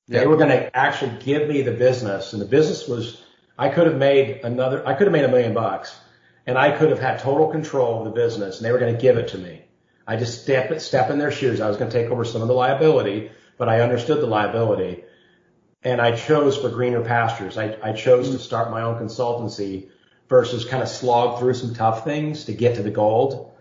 They were going to actually give me the business and the business was, I could have made another, I could have made a million bucks and I could have had total control of the business and they were going to give it to me. I just step, step in their shoes. I was going to take over some of the liability but I understood the liability and I chose for greener pastures. I, I chose to start my own consultancy versus kind of slog through some tough things to get to the gold.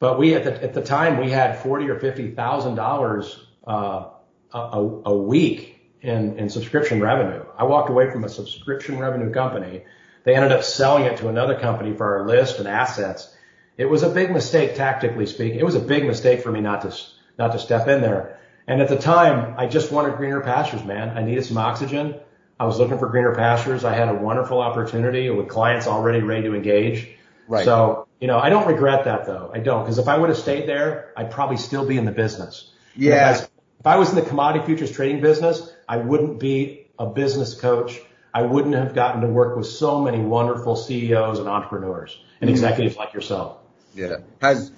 But we at the at the time we had forty or fifty thousand dollars uh, a, a week in in subscription revenue. I walked away from a subscription revenue company. They ended up selling it to another company for our list and assets. It was a big mistake tactically speaking. It was a big mistake for me not to not to step in there. And at the time, I just wanted greener pastures, man. I needed some oxygen. I was looking for greener pastures. I had a wonderful opportunity with clients already ready to engage. Right. So, you know, I don't regret that though. I don't, because if I would have stayed there, I'd probably still be in the business. Yeah. If I, if I was in the commodity futures trading business, I wouldn't be a business coach. I wouldn't have gotten to work with so many wonderful CEOs and entrepreneurs and mm-hmm. executives like yourself. Yeah. Has,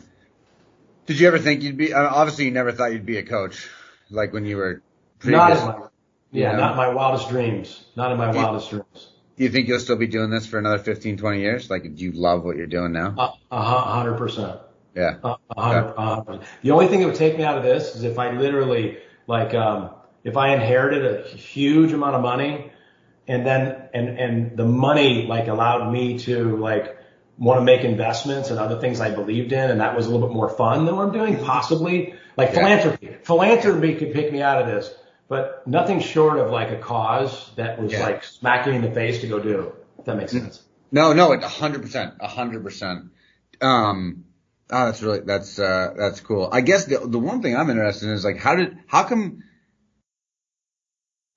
did you ever think you'd be, uh, obviously you never thought you'd be a coach like when you were previous? Not in my, yeah, know? not my wildest dreams. Not in my do wildest you, dreams. Do you think you'll still be doing this for another 15, 20 years? Like, do you love what you're doing now? Uh, uh-huh, a hundred percent. Yeah. Uh, a hundred percent. The only thing that would take me out of this is if I literally, like, um, if I inherited a huge amount of money and then, and, and the money, like, allowed me to, like, want to make investments and other things I believed in, and that was a little bit more fun than what I'm doing, possibly. Like yeah. philanthropy. Philanthropy could pick me out of this, but nothing short of like a cause that was yeah. like smacking in the face to go do. If that makes sense. No, no, a hundred percent, a hundred percent. Um, oh, that's really, that's, uh, that's cool. I guess the, the one thing I'm interested in is like, how did, how come,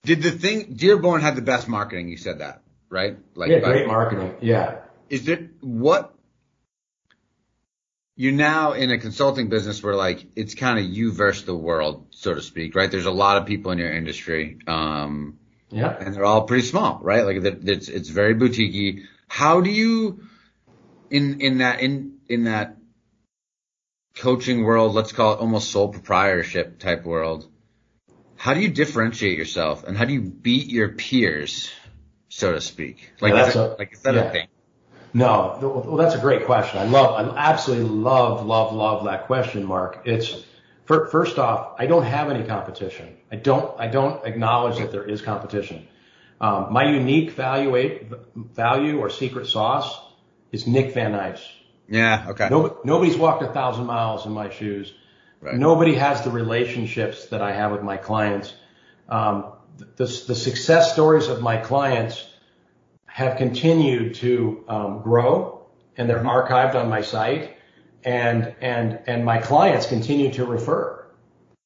did the thing, Dearborn had the best marketing? You said that, right? Like, yeah, great marketing. Yeah. Is there, what, you're now in a consulting business where like it's kind of you versus the world, so to speak, right? There's a lot of people in your industry, um, yeah, and they're all pretty small, right? Like it's it's very boutiquey. How do you in in that in in that coaching world, let's call it almost sole proprietorship type world? How do you differentiate yourself, and how do you beat your peers, so to speak? Like, yeah, is, a, like is that yeah. a thing? No, well, that's a great question. I love, I absolutely love, love, love that question, Mark. It's first off, I don't have any competition. I don't, I don't acknowledge that there is competition. Um, my unique value, value or secret sauce is Nick Van Nice. Yeah. Okay. Nobody, nobody's walked a thousand miles in my shoes. Right. Nobody has the relationships that I have with my clients. Um, the, the success stories of my clients have continued to um, grow and they're archived on my site and and and my clients continue to refer.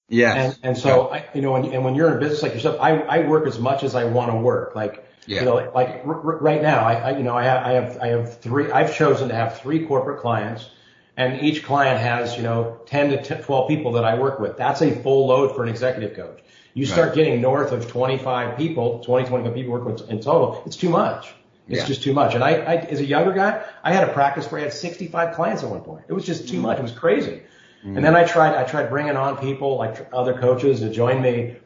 Yeah. And and so you know, and, and when you're in a business like yourself, I I work as much as I want to work. Like yeah. you know, like right now, I, I you know I have I have I have three. I've chosen to have three corporate clients. And each client has, you know, 10 to 10, 12 people that I work with. That's a full load for an executive coach. You start getting north of 25 people, 20, 25 people work with in total, it's too much. It's yeah. just too much. And I, I, as a younger guy, I had a practice where I had 65 clients at one point. It was just too much. It was crazy. Mm. And then I tried, I tried bringing on people like other coaches to join me.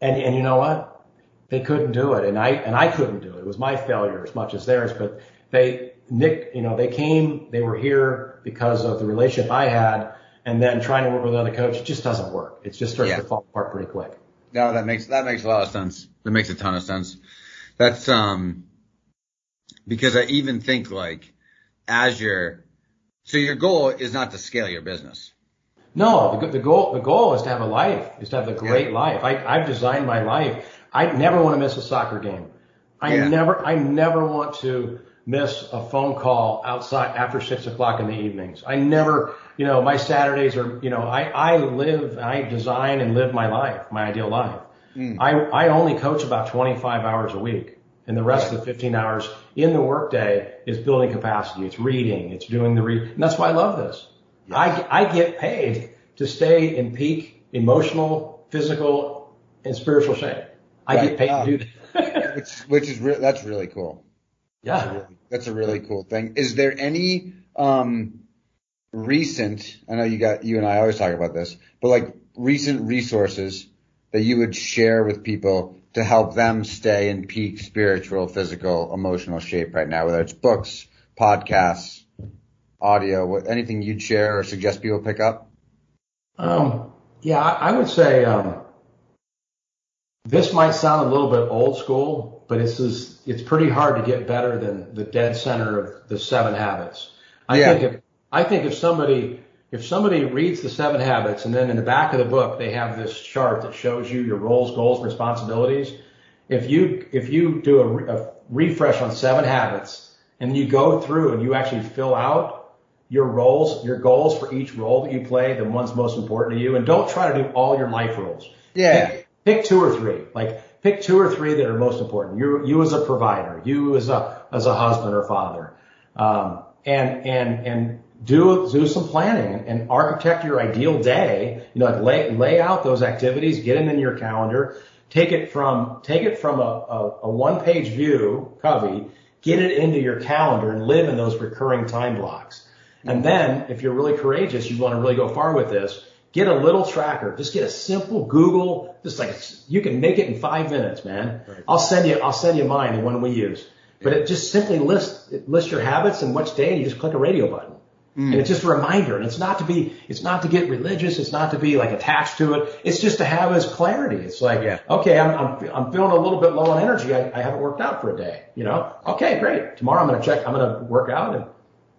And, and you know what? They couldn't do it. And I, and I couldn't do it. It was my failure as much as theirs, but they, Nick, you know, they came, they were here because of the relationship I had. And then trying to work with another coach, it just doesn't work. It just starts yeah. to fall apart pretty quick. No, that makes, that makes a lot of sense. That makes a ton of sense. That's, um, because I even think like as your, so your goal is not to scale your business. No, the, the goal the goal is to have a life, is to have a great yeah. life. I, I've designed my life. I never want to miss a soccer game. I yeah. never I never want to miss a phone call outside after six o'clock in the evenings. I never, you know, my Saturdays are, you know, I, I live, I design and live my life, my ideal life. Mm. I, I only coach about 25 hours a week and the rest right. of the 15 hours in the workday is building capacity. It's reading. It's doing the read. And that's why I love this. Yes. I, I get paid to stay in peak emotional, physical, and spiritual shape. I right. get paid um, to do that. which, which is re- that's really cool. Yeah. That's a really, that's a really cool thing. Is there any, um, recent, I know you got, you and I always talk about this, but like recent resources that you would share with people to help them stay in peak spiritual, physical, emotional shape right now, whether it's books, podcasts, audio, anything you'd share or suggest people pick up? Um, yeah, I would say, um, this might sound a little bit old school, but it's just, it's pretty hard to get better than the dead center of the seven habits. I yeah. think if, I think if somebody, if somebody reads the seven habits and then in the back of the book they have this chart that shows you your roles, goals, responsibilities. If you, if you do a, a refresh on seven habits and you go through and you actually fill out your roles, your goals for each role that you play, the ones most important to you, and don't try to do all your life roles. Yeah. Pick, pick two or three. Like pick two or three that are most important. You, you as a provider, you as a, as a husband or father. Um, and, and, and do, do some planning and, architect your ideal day. You know, like lay, lay out those activities, get them in your calendar, take it from, take it from a, a, a one page view, Covey, get it into your calendar and live in those recurring time blocks. And then if you're really courageous, you want to really go far with this, Get a little tracker. Just get a simple Google. Just like you can make it in five minutes, man. Right. I'll send you. I'll send you mine, the one we use. But it just simply lists it lists your habits and which day, and you just click a radio button. Mm. And it's just a reminder. And it's not to be. It's not to get religious. It's not to be like attached to it. It's just to have as clarity. It's like, yeah. okay, I'm I'm I'm feeling a little bit low on energy. I, I haven't worked out for a day. You know. Okay, great. Tomorrow I'm gonna check. I'm gonna work out and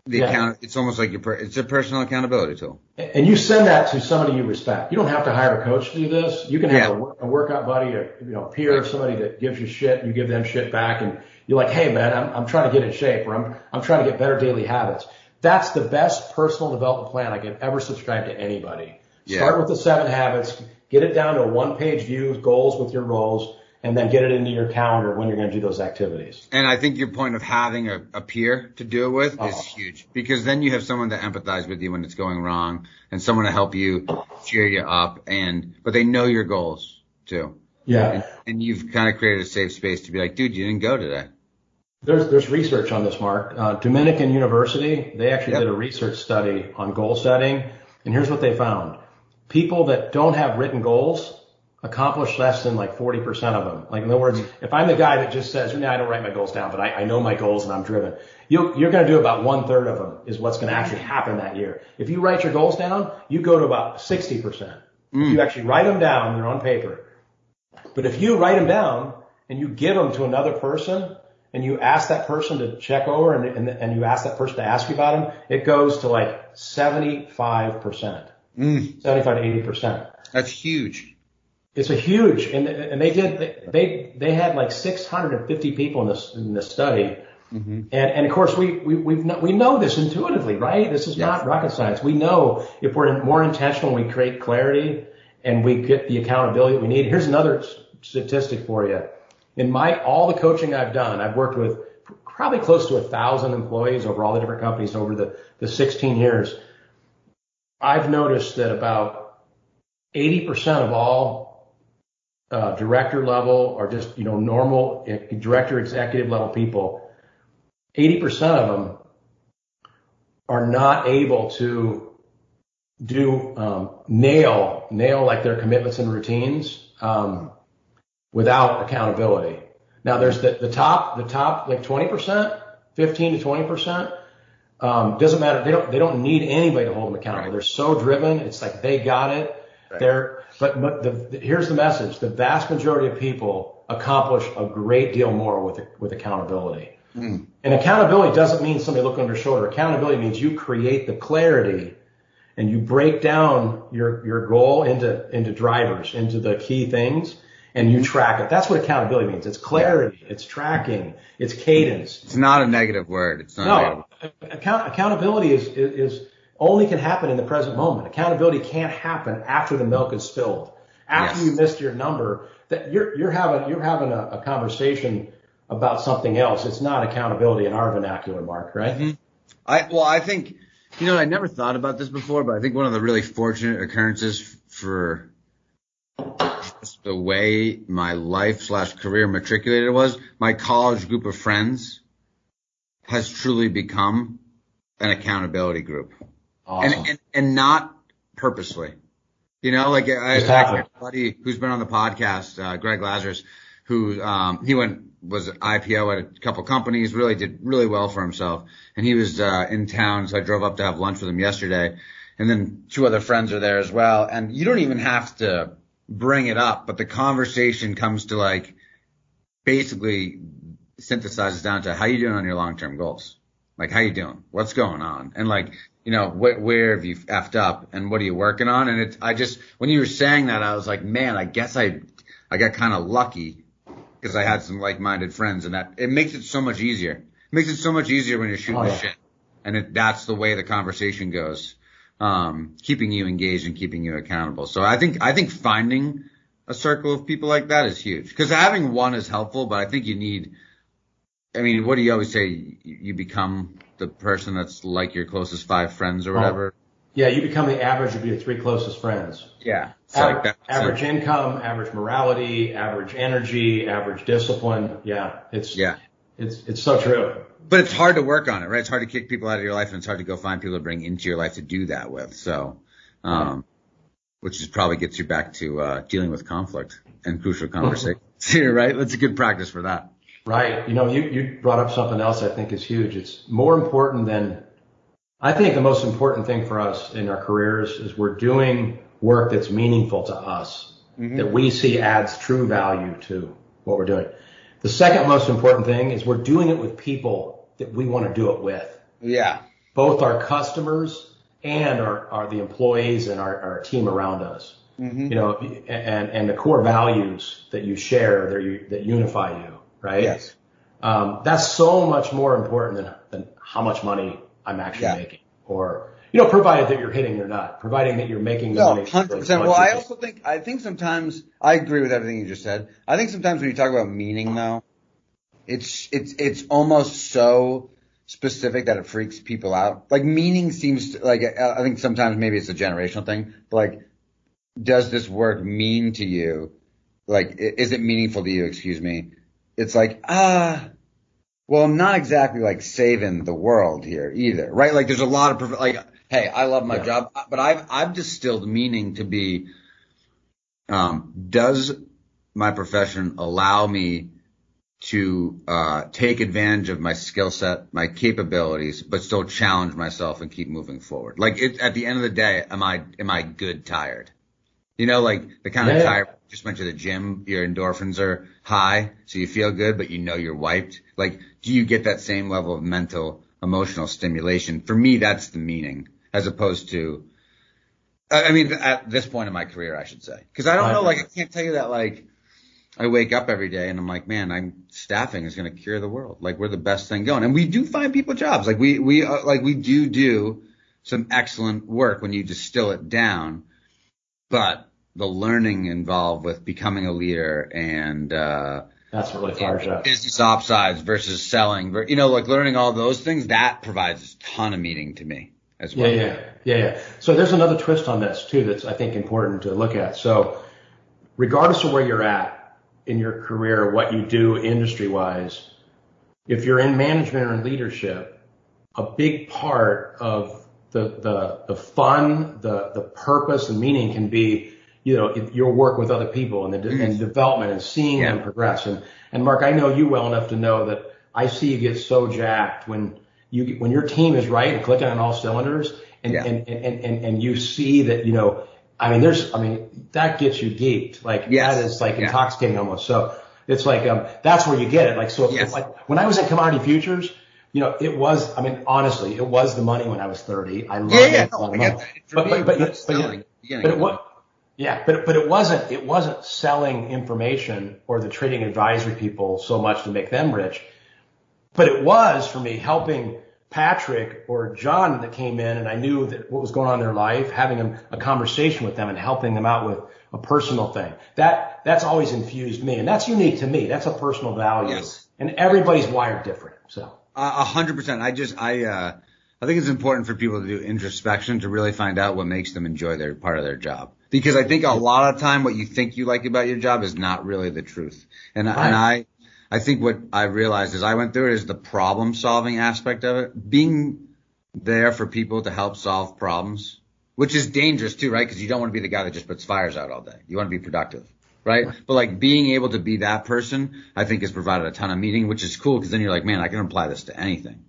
the yeah. account, it's almost like your, per, it's a personal accountability tool. And you send that to somebody you respect. You don't have to hire a coach to do this. You can have yeah. a, a, workout buddy, a you know peer, right. somebody that gives you shit. And you give them shit back, and you're like, hey man, I'm I'm trying to get in shape, or I'm I'm trying to get better daily habits. That's the best personal development plan I can ever subscribe to anybody. Yeah. Start with the seven habits, get it down to a one page view, goals with your roles, and then get it into your calendar when you're going to do those activities. And I think your point of having a, a peer to do it with oh. is uh-huh. huge because then you have someone to empathize with you when it's going wrong and someone to help you cheer you up and, but they know your goals too. Yeah. And, and you've kind of created a safe space to be like, dude, you didn't go today. There's, there's research on this, Mark. Uh, Dominican University, they actually yep. did a research study on goal setting. And here's what they found. People that don't have written goals accomplish less than like 40% of them. Like in other words, if I'm the guy that just says, no, I don't write my goals down, but I, I know my goals and I'm driven, you, you're going to do about one third of them is what's going to actually happen that year. If you write your goals down, you go to about 60%. Mm. If you actually write them down, they're on paper. But if you write them down and you give them to another person and you ask that person to check over and, and, and you ask that person to ask you about them, it goes to like 75%. Mm. 75 to 80%. That's huge. It's a huge, and and they did they they had like 650 people in this in this study, mm-hmm. and and of course we we we know, we know this intuitively, right? This is yes. not rocket science. We know if we're more intentional, we create clarity, and we get the accountability we need. Here's another statistic for you. In my all the coaching I've done, I've worked with probably close to a thousand employees over all the different companies over the the 16 years. I've noticed that about 80% of all uh, director level or just, you know, normal eh, director, executive level people, 80% of them are not able to do, um, nail, nail like their commitments and routines, um, without accountability. Now there's the, the top, the top like 20%, 15 to 20%. Um, doesn't matter. They don't, they don't need anybody to hold them accountable. They're so driven. It's like they got it. Right. They're, but, but the, the, here's the message. The vast majority of people accomplish a great deal more with, with accountability. Mm. And accountability doesn't mean somebody looking over your shoulder. Accountability means you create the clarity and you break down your, your goal into, into drivers, into the key things and you track it. That's what accountability means. It's clarity. Yeah. It's tracking. It's cadence. It's not a negative word. It's not no, account, accountability is, is, is, only can happen in the present moment. Accountability can't happen after the milk is spilled. After yes. you missed your number, that you're, you're having, you're having a, a, conversation about something else. It's not accountability in our vernacular, Mark, right? Mm-hmm. I, well, I think, you know, I never thought about this before, but I think one of the really fortunate occurrences for just the way my life slash career matriculated was, my college group of friends has truly become an accountability group. Awesome. And, and, and not purposely. You know, like I, exactly. I have a buddy who's been on the podcast, uh, Greg Lazarus, who, um, he went, was IPO at a couple companies, really did really well for himself. And he was, uh, in town. So I drove up to have lunch with him yesterday. And then two other friends are there as well. And you don't even have to bring it up, but the conversation comes to like basically synthesizes down to how you doing on your long term goals. Like how you doing? What's going on? And like, you know, wh- where have you effed up and what are you working on? And it's, I just, when you were saying that, I was like, man, I guess I, I got kind of lucky because I had some like-minded friends and that it makes it so much easier. It makes it so much easier when you're shooting oh, yeah. the shit. And it, that's the way the conversation goes um, keeping you engaged and keeping you accountable. So I think I think finding a circle of people like that is huge because having one is helpful, but I think you need. I mean, what do you always say? You become the person that's like your closest five friends or whatever. Oh, yeah, you become the average of your three closest friends. Yeah. Aver- like average income, average morality, average energy, average discipline. Yeah, it's yeah, it's it's so true but it's hard to work on it, right? It's hard to kick people out of your life and it's hard to go find people to bring into your life to do that with. So, um, which is probably gets you back to, uh, dealing with conflict and crucial conversations here, right? That's a good practice for that. Right. You know, you, you brought up something else I think is huge. It's more important than, I think the most important thing for us in our careers is we're doing work that's meaningful to us, mm-hmm. that we see adds true value to what we're doing. The second most important thing is we're doing it with people that we want to do it with. Yeah. Both our customers and our, our the employees and our, our team around us. Mm-hmm. You know, and, and the core values that you share that you, that unify you, right? Yes. Um, that's so much more important than, than how much money I'm actually yeah. making or, you know, provided that you're hitting or not, providing that you're making the no, money. 100%. Well, I also think, I think sometimes, I agree with everything you just said. I think sometimes when you talk about meaning though, it's, it's, it's almost so specific that it freaks people out. Like meaning seems to, like, I think sometimes maybe it's a generational thing, but like, does this work mean to you? Like, is it meaningful to you? Excuse me. It's like, ah, well, I'm not exactly like saving the world here either, right? Like there's a lot of, like, hey, I love my yeah. job, but I've I've distilled meaning to be, um, does my profession allow me to uh, take advantage of my skill set, my capabilities, but still challenge myself and keep moving forward. Like it, at the end of the day, am I am I good tired? You know, like the kind yeah. of tired. Just went to the gym, your endorphins are high, so you feel good, but you know you're wiped. Like, do you get that same level of mental, emotional stimulation? For me, that's the meaning as opposed to, I mean, at this point in my career, I should say, because I don't know, like, I can't tell you that, like, I wake up every day and I'm like, man, I'm staffing is going to cure the world. Like, we're the best thing going, and we do find people jobs. Like, we we uh, like we do do some excellent work when you distill it down, but the learning involved with becoming a leader and uh, that's really fires up. Business ops sides versus selling, you know, like learning all those things that provides a ton of meaning to me as well. Yeah, yeah, yeah, yeah. So there's another twist on this too that's I think important to look at. So regardless of where you're at in your career, what you do industry wise, if you're in management or in leadership, a big part of the the the fun, the the purpose and meaning can be you know your work with other people and the mm-hmm. and development and seeing yeah. them progress. And and Mark, I know you well enough to know that I see you get so jacked when you when your team is right and clicking on all cylinders and, yeah. and, and, and, and you see that, you know, I mean, there's, I mean, that gets you geeked. Like yes. that is like yeah. intoxicating almost. So it's like, um, that's where you get it. Like, so yes. like when I was in commodity futures, you know, it was, I mean, honestly, it was the money when I was 30. I loved Yeah, yeah, it. no, I get that. But, me, but, but, but, selling. but, but it was, yeah, but, but it wasn't, it wasn't selling information or the trading advisory people so much to make them rich. But it was for me helping Patrick or John that came in and I knew that what was going on in their life, having a, a conversation with them and helping them out with a personal thing. That, that's always infused me and that's unique to me. That's a personal value Yes. and everybody's wired different. So. A hundred percent. I just, I, uh, I think it's important for people to do introspection to really find out what makes them enjoy their part of their job. Because I think a lot of time what you think you like about your job is not really the truth. And, Right. and I, I think what I realized as I went through it is the problem solving aspect of it. Being there for people to help solve problems, which is dangerous too, right? Because you don't want to be the guy that just puts fires out all day. You want to be productive. Right? But like being able to be that person, I think has provided a ton of meaning, which is cool because then you're like, man, I can apply this to anything.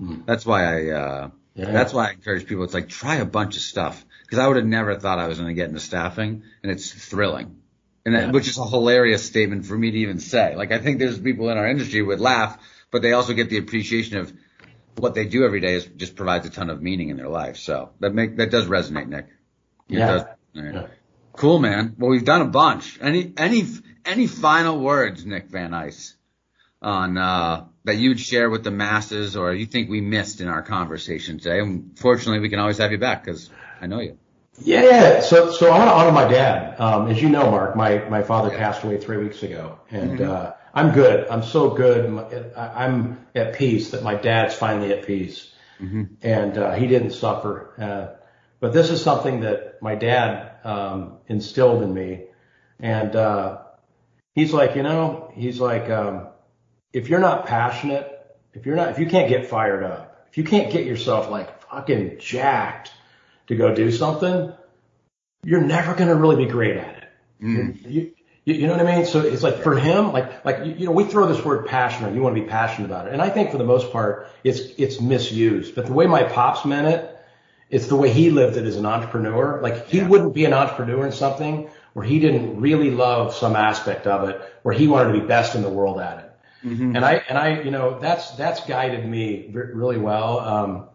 That's why I, uh, Yeah. that's why I encourage people. It's like try a bunch of stuff because I would have never thought I was going to get into staffing and it's thrilling. And that, which is a hilarious statement for me to even say. Like I think there's people in our industry who would laugh, but they also get the appreciation of what they do every day is just provides a ton of meaning in their life. So that make, that does resonate, Nick. It Yeah. does. Right. Yeah. Cool, man. Well, we've done a bunch. Any, any, any final words, Nick Van Nice, on, uh, that you'd share with the masses or you think we missed in our conversation today? And fortunately, we can always have you back because I know you. Yeah. So, so I want to honor my dad. Um, as you know, Mark, my, my father passed away three weeks ago and, Mhm. uh, I'm good. I'm so good. I'm at peace that my dad's finally at peace Mm-hmm. and, uh, he didn't suffer. Uh, but this is something that my dad, um, instilled in me. And, uh, he's like, you know, he's like, um, if you're not passionate, if you're not, if you can't get fired up, if you can't get yourself like fucking jacked to go do something, you're never going to really be great at it. Mm. You, you, you know what I mean? So it's like for him, like, like, you, you know, we throw this word passionate. You want to be passionate about it. And I think for the most part, it's, it's misused, but the way my pops meant it, it's the way he lived it as an entrepreneur. Like he Yeah. wouldn't be an entrepreneur in something where he didn't really love some aspect of it, where he wanted to be best in the world at it. Mhm. And I, and I, you know, that's, that's guided me really well. Um,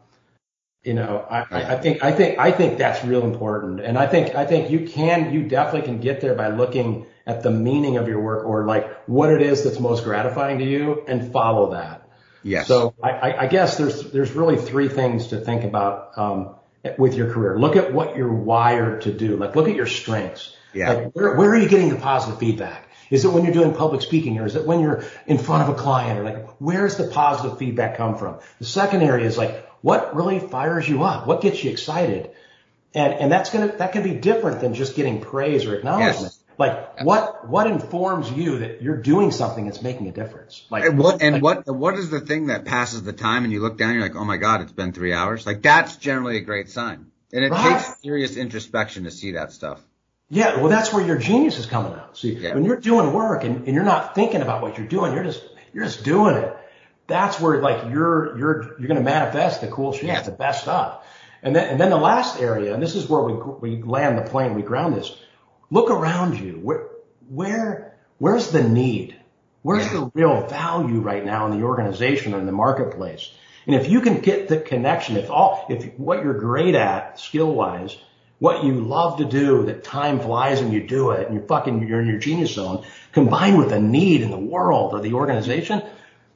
you know, I, I I think, I think, I think that's real important. And I think, I think you can, you definitely can get there by looking at the meaning of your work or like what it is that's most gratifying to you and follow that. Yes. So I, I, I guess there's, there's really three things to think about, um, with your career. Look at what you're wired to do. Like look at your strengths. Yeah. Like where, where are you getting the positive feedback? Is it when you're doing public speaking or is it when you're in front of a client or like where's the positive feedback come from? The second area is like what really fires you up? What gets you excited? And, and that's gonna, that can be different than just getting praise or acknowledgement. Yes. Like what, what informs you that you're doing something that's making a difference? Like And what and like- what what is the thing that passes the time and you look down, and you're like, oh my god, it's been three hours. Like that's generally a great sign, and it Right. takes serious introspection to see that stuff. Yeah, well, that's where your genius is coming out. See, Yeah. when you're doing work and, and you're not thinking about what you're doing, you're just you're just doing it. That's where like you're you're you're going to manifest the cool shit, Yeah. the best stuff. And then and then the last area, and this is where we we land the plane, we ground this. Look around you. Where where where's the need? Where's Yeah. the real value right now in the organization or in the marketplace? And if you can get the connection, if all, if what you're great at skill wise, what you love to do, that time flies and you do it and you're fucking, you're in your genius zone combined with a need in the world or the organization,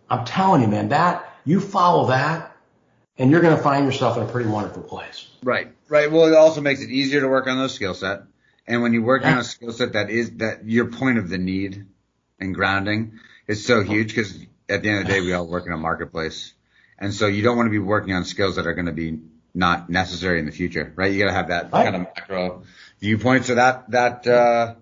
I'm telling you, man, that you follow that and you're going to find yourself in a pretty wonderful place. Right, right. Well, it also makes it easier to work on those skill set, and when you work on a skill set that is that your point of the need and grounding is so huge because at the end of the day, we all work in a marketplace, and so you don't want to be working on skills that are going to be not necessary in the future, right? You got to have that Right. kind of macro viewpoint. So that that uh,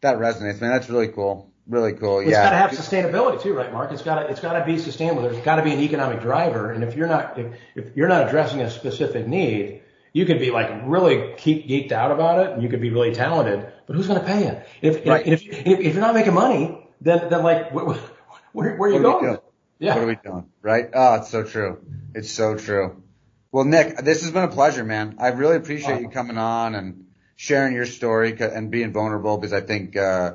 that resonates, man. That's really cool. Really cool. It's yeah. got to have sustainability too, right, Mark? It's got to it's got to be sustainable. There's got to be an economic driver, and if you're not if, if you're not addressing a specific need, you could be like really keep geeked out about it, and you could be really talented, but who's going to pay you? If, Right. if, if if if you're not making money, then then like where, where, where are you What going? Yeah. What are we doing? Right? Oh, it's so true. It's so true. Well, Nick, this has been a pleasure, man. I really appreciate you coming on and sharing your story and being vulnerable because I think, uh,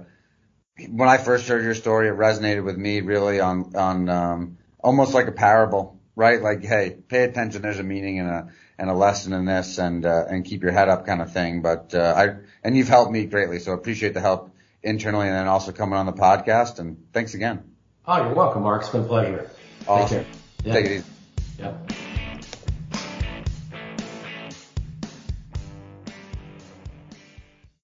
when I first heard your story, it resonated with me really on, on, um, almost like a parable right? Like, hey, pay attention. There's a meaning and a and a lesson in this, and uh, and keep your head up, kind of thing. But uh, I and you've helped me greatly, so appreciate the help internally, and then also coming on the podcast. And thanks again. Oh, you're welcome, Mark. It's been a pleasure. Awesome. Take, yeah. Take it easy. Yep.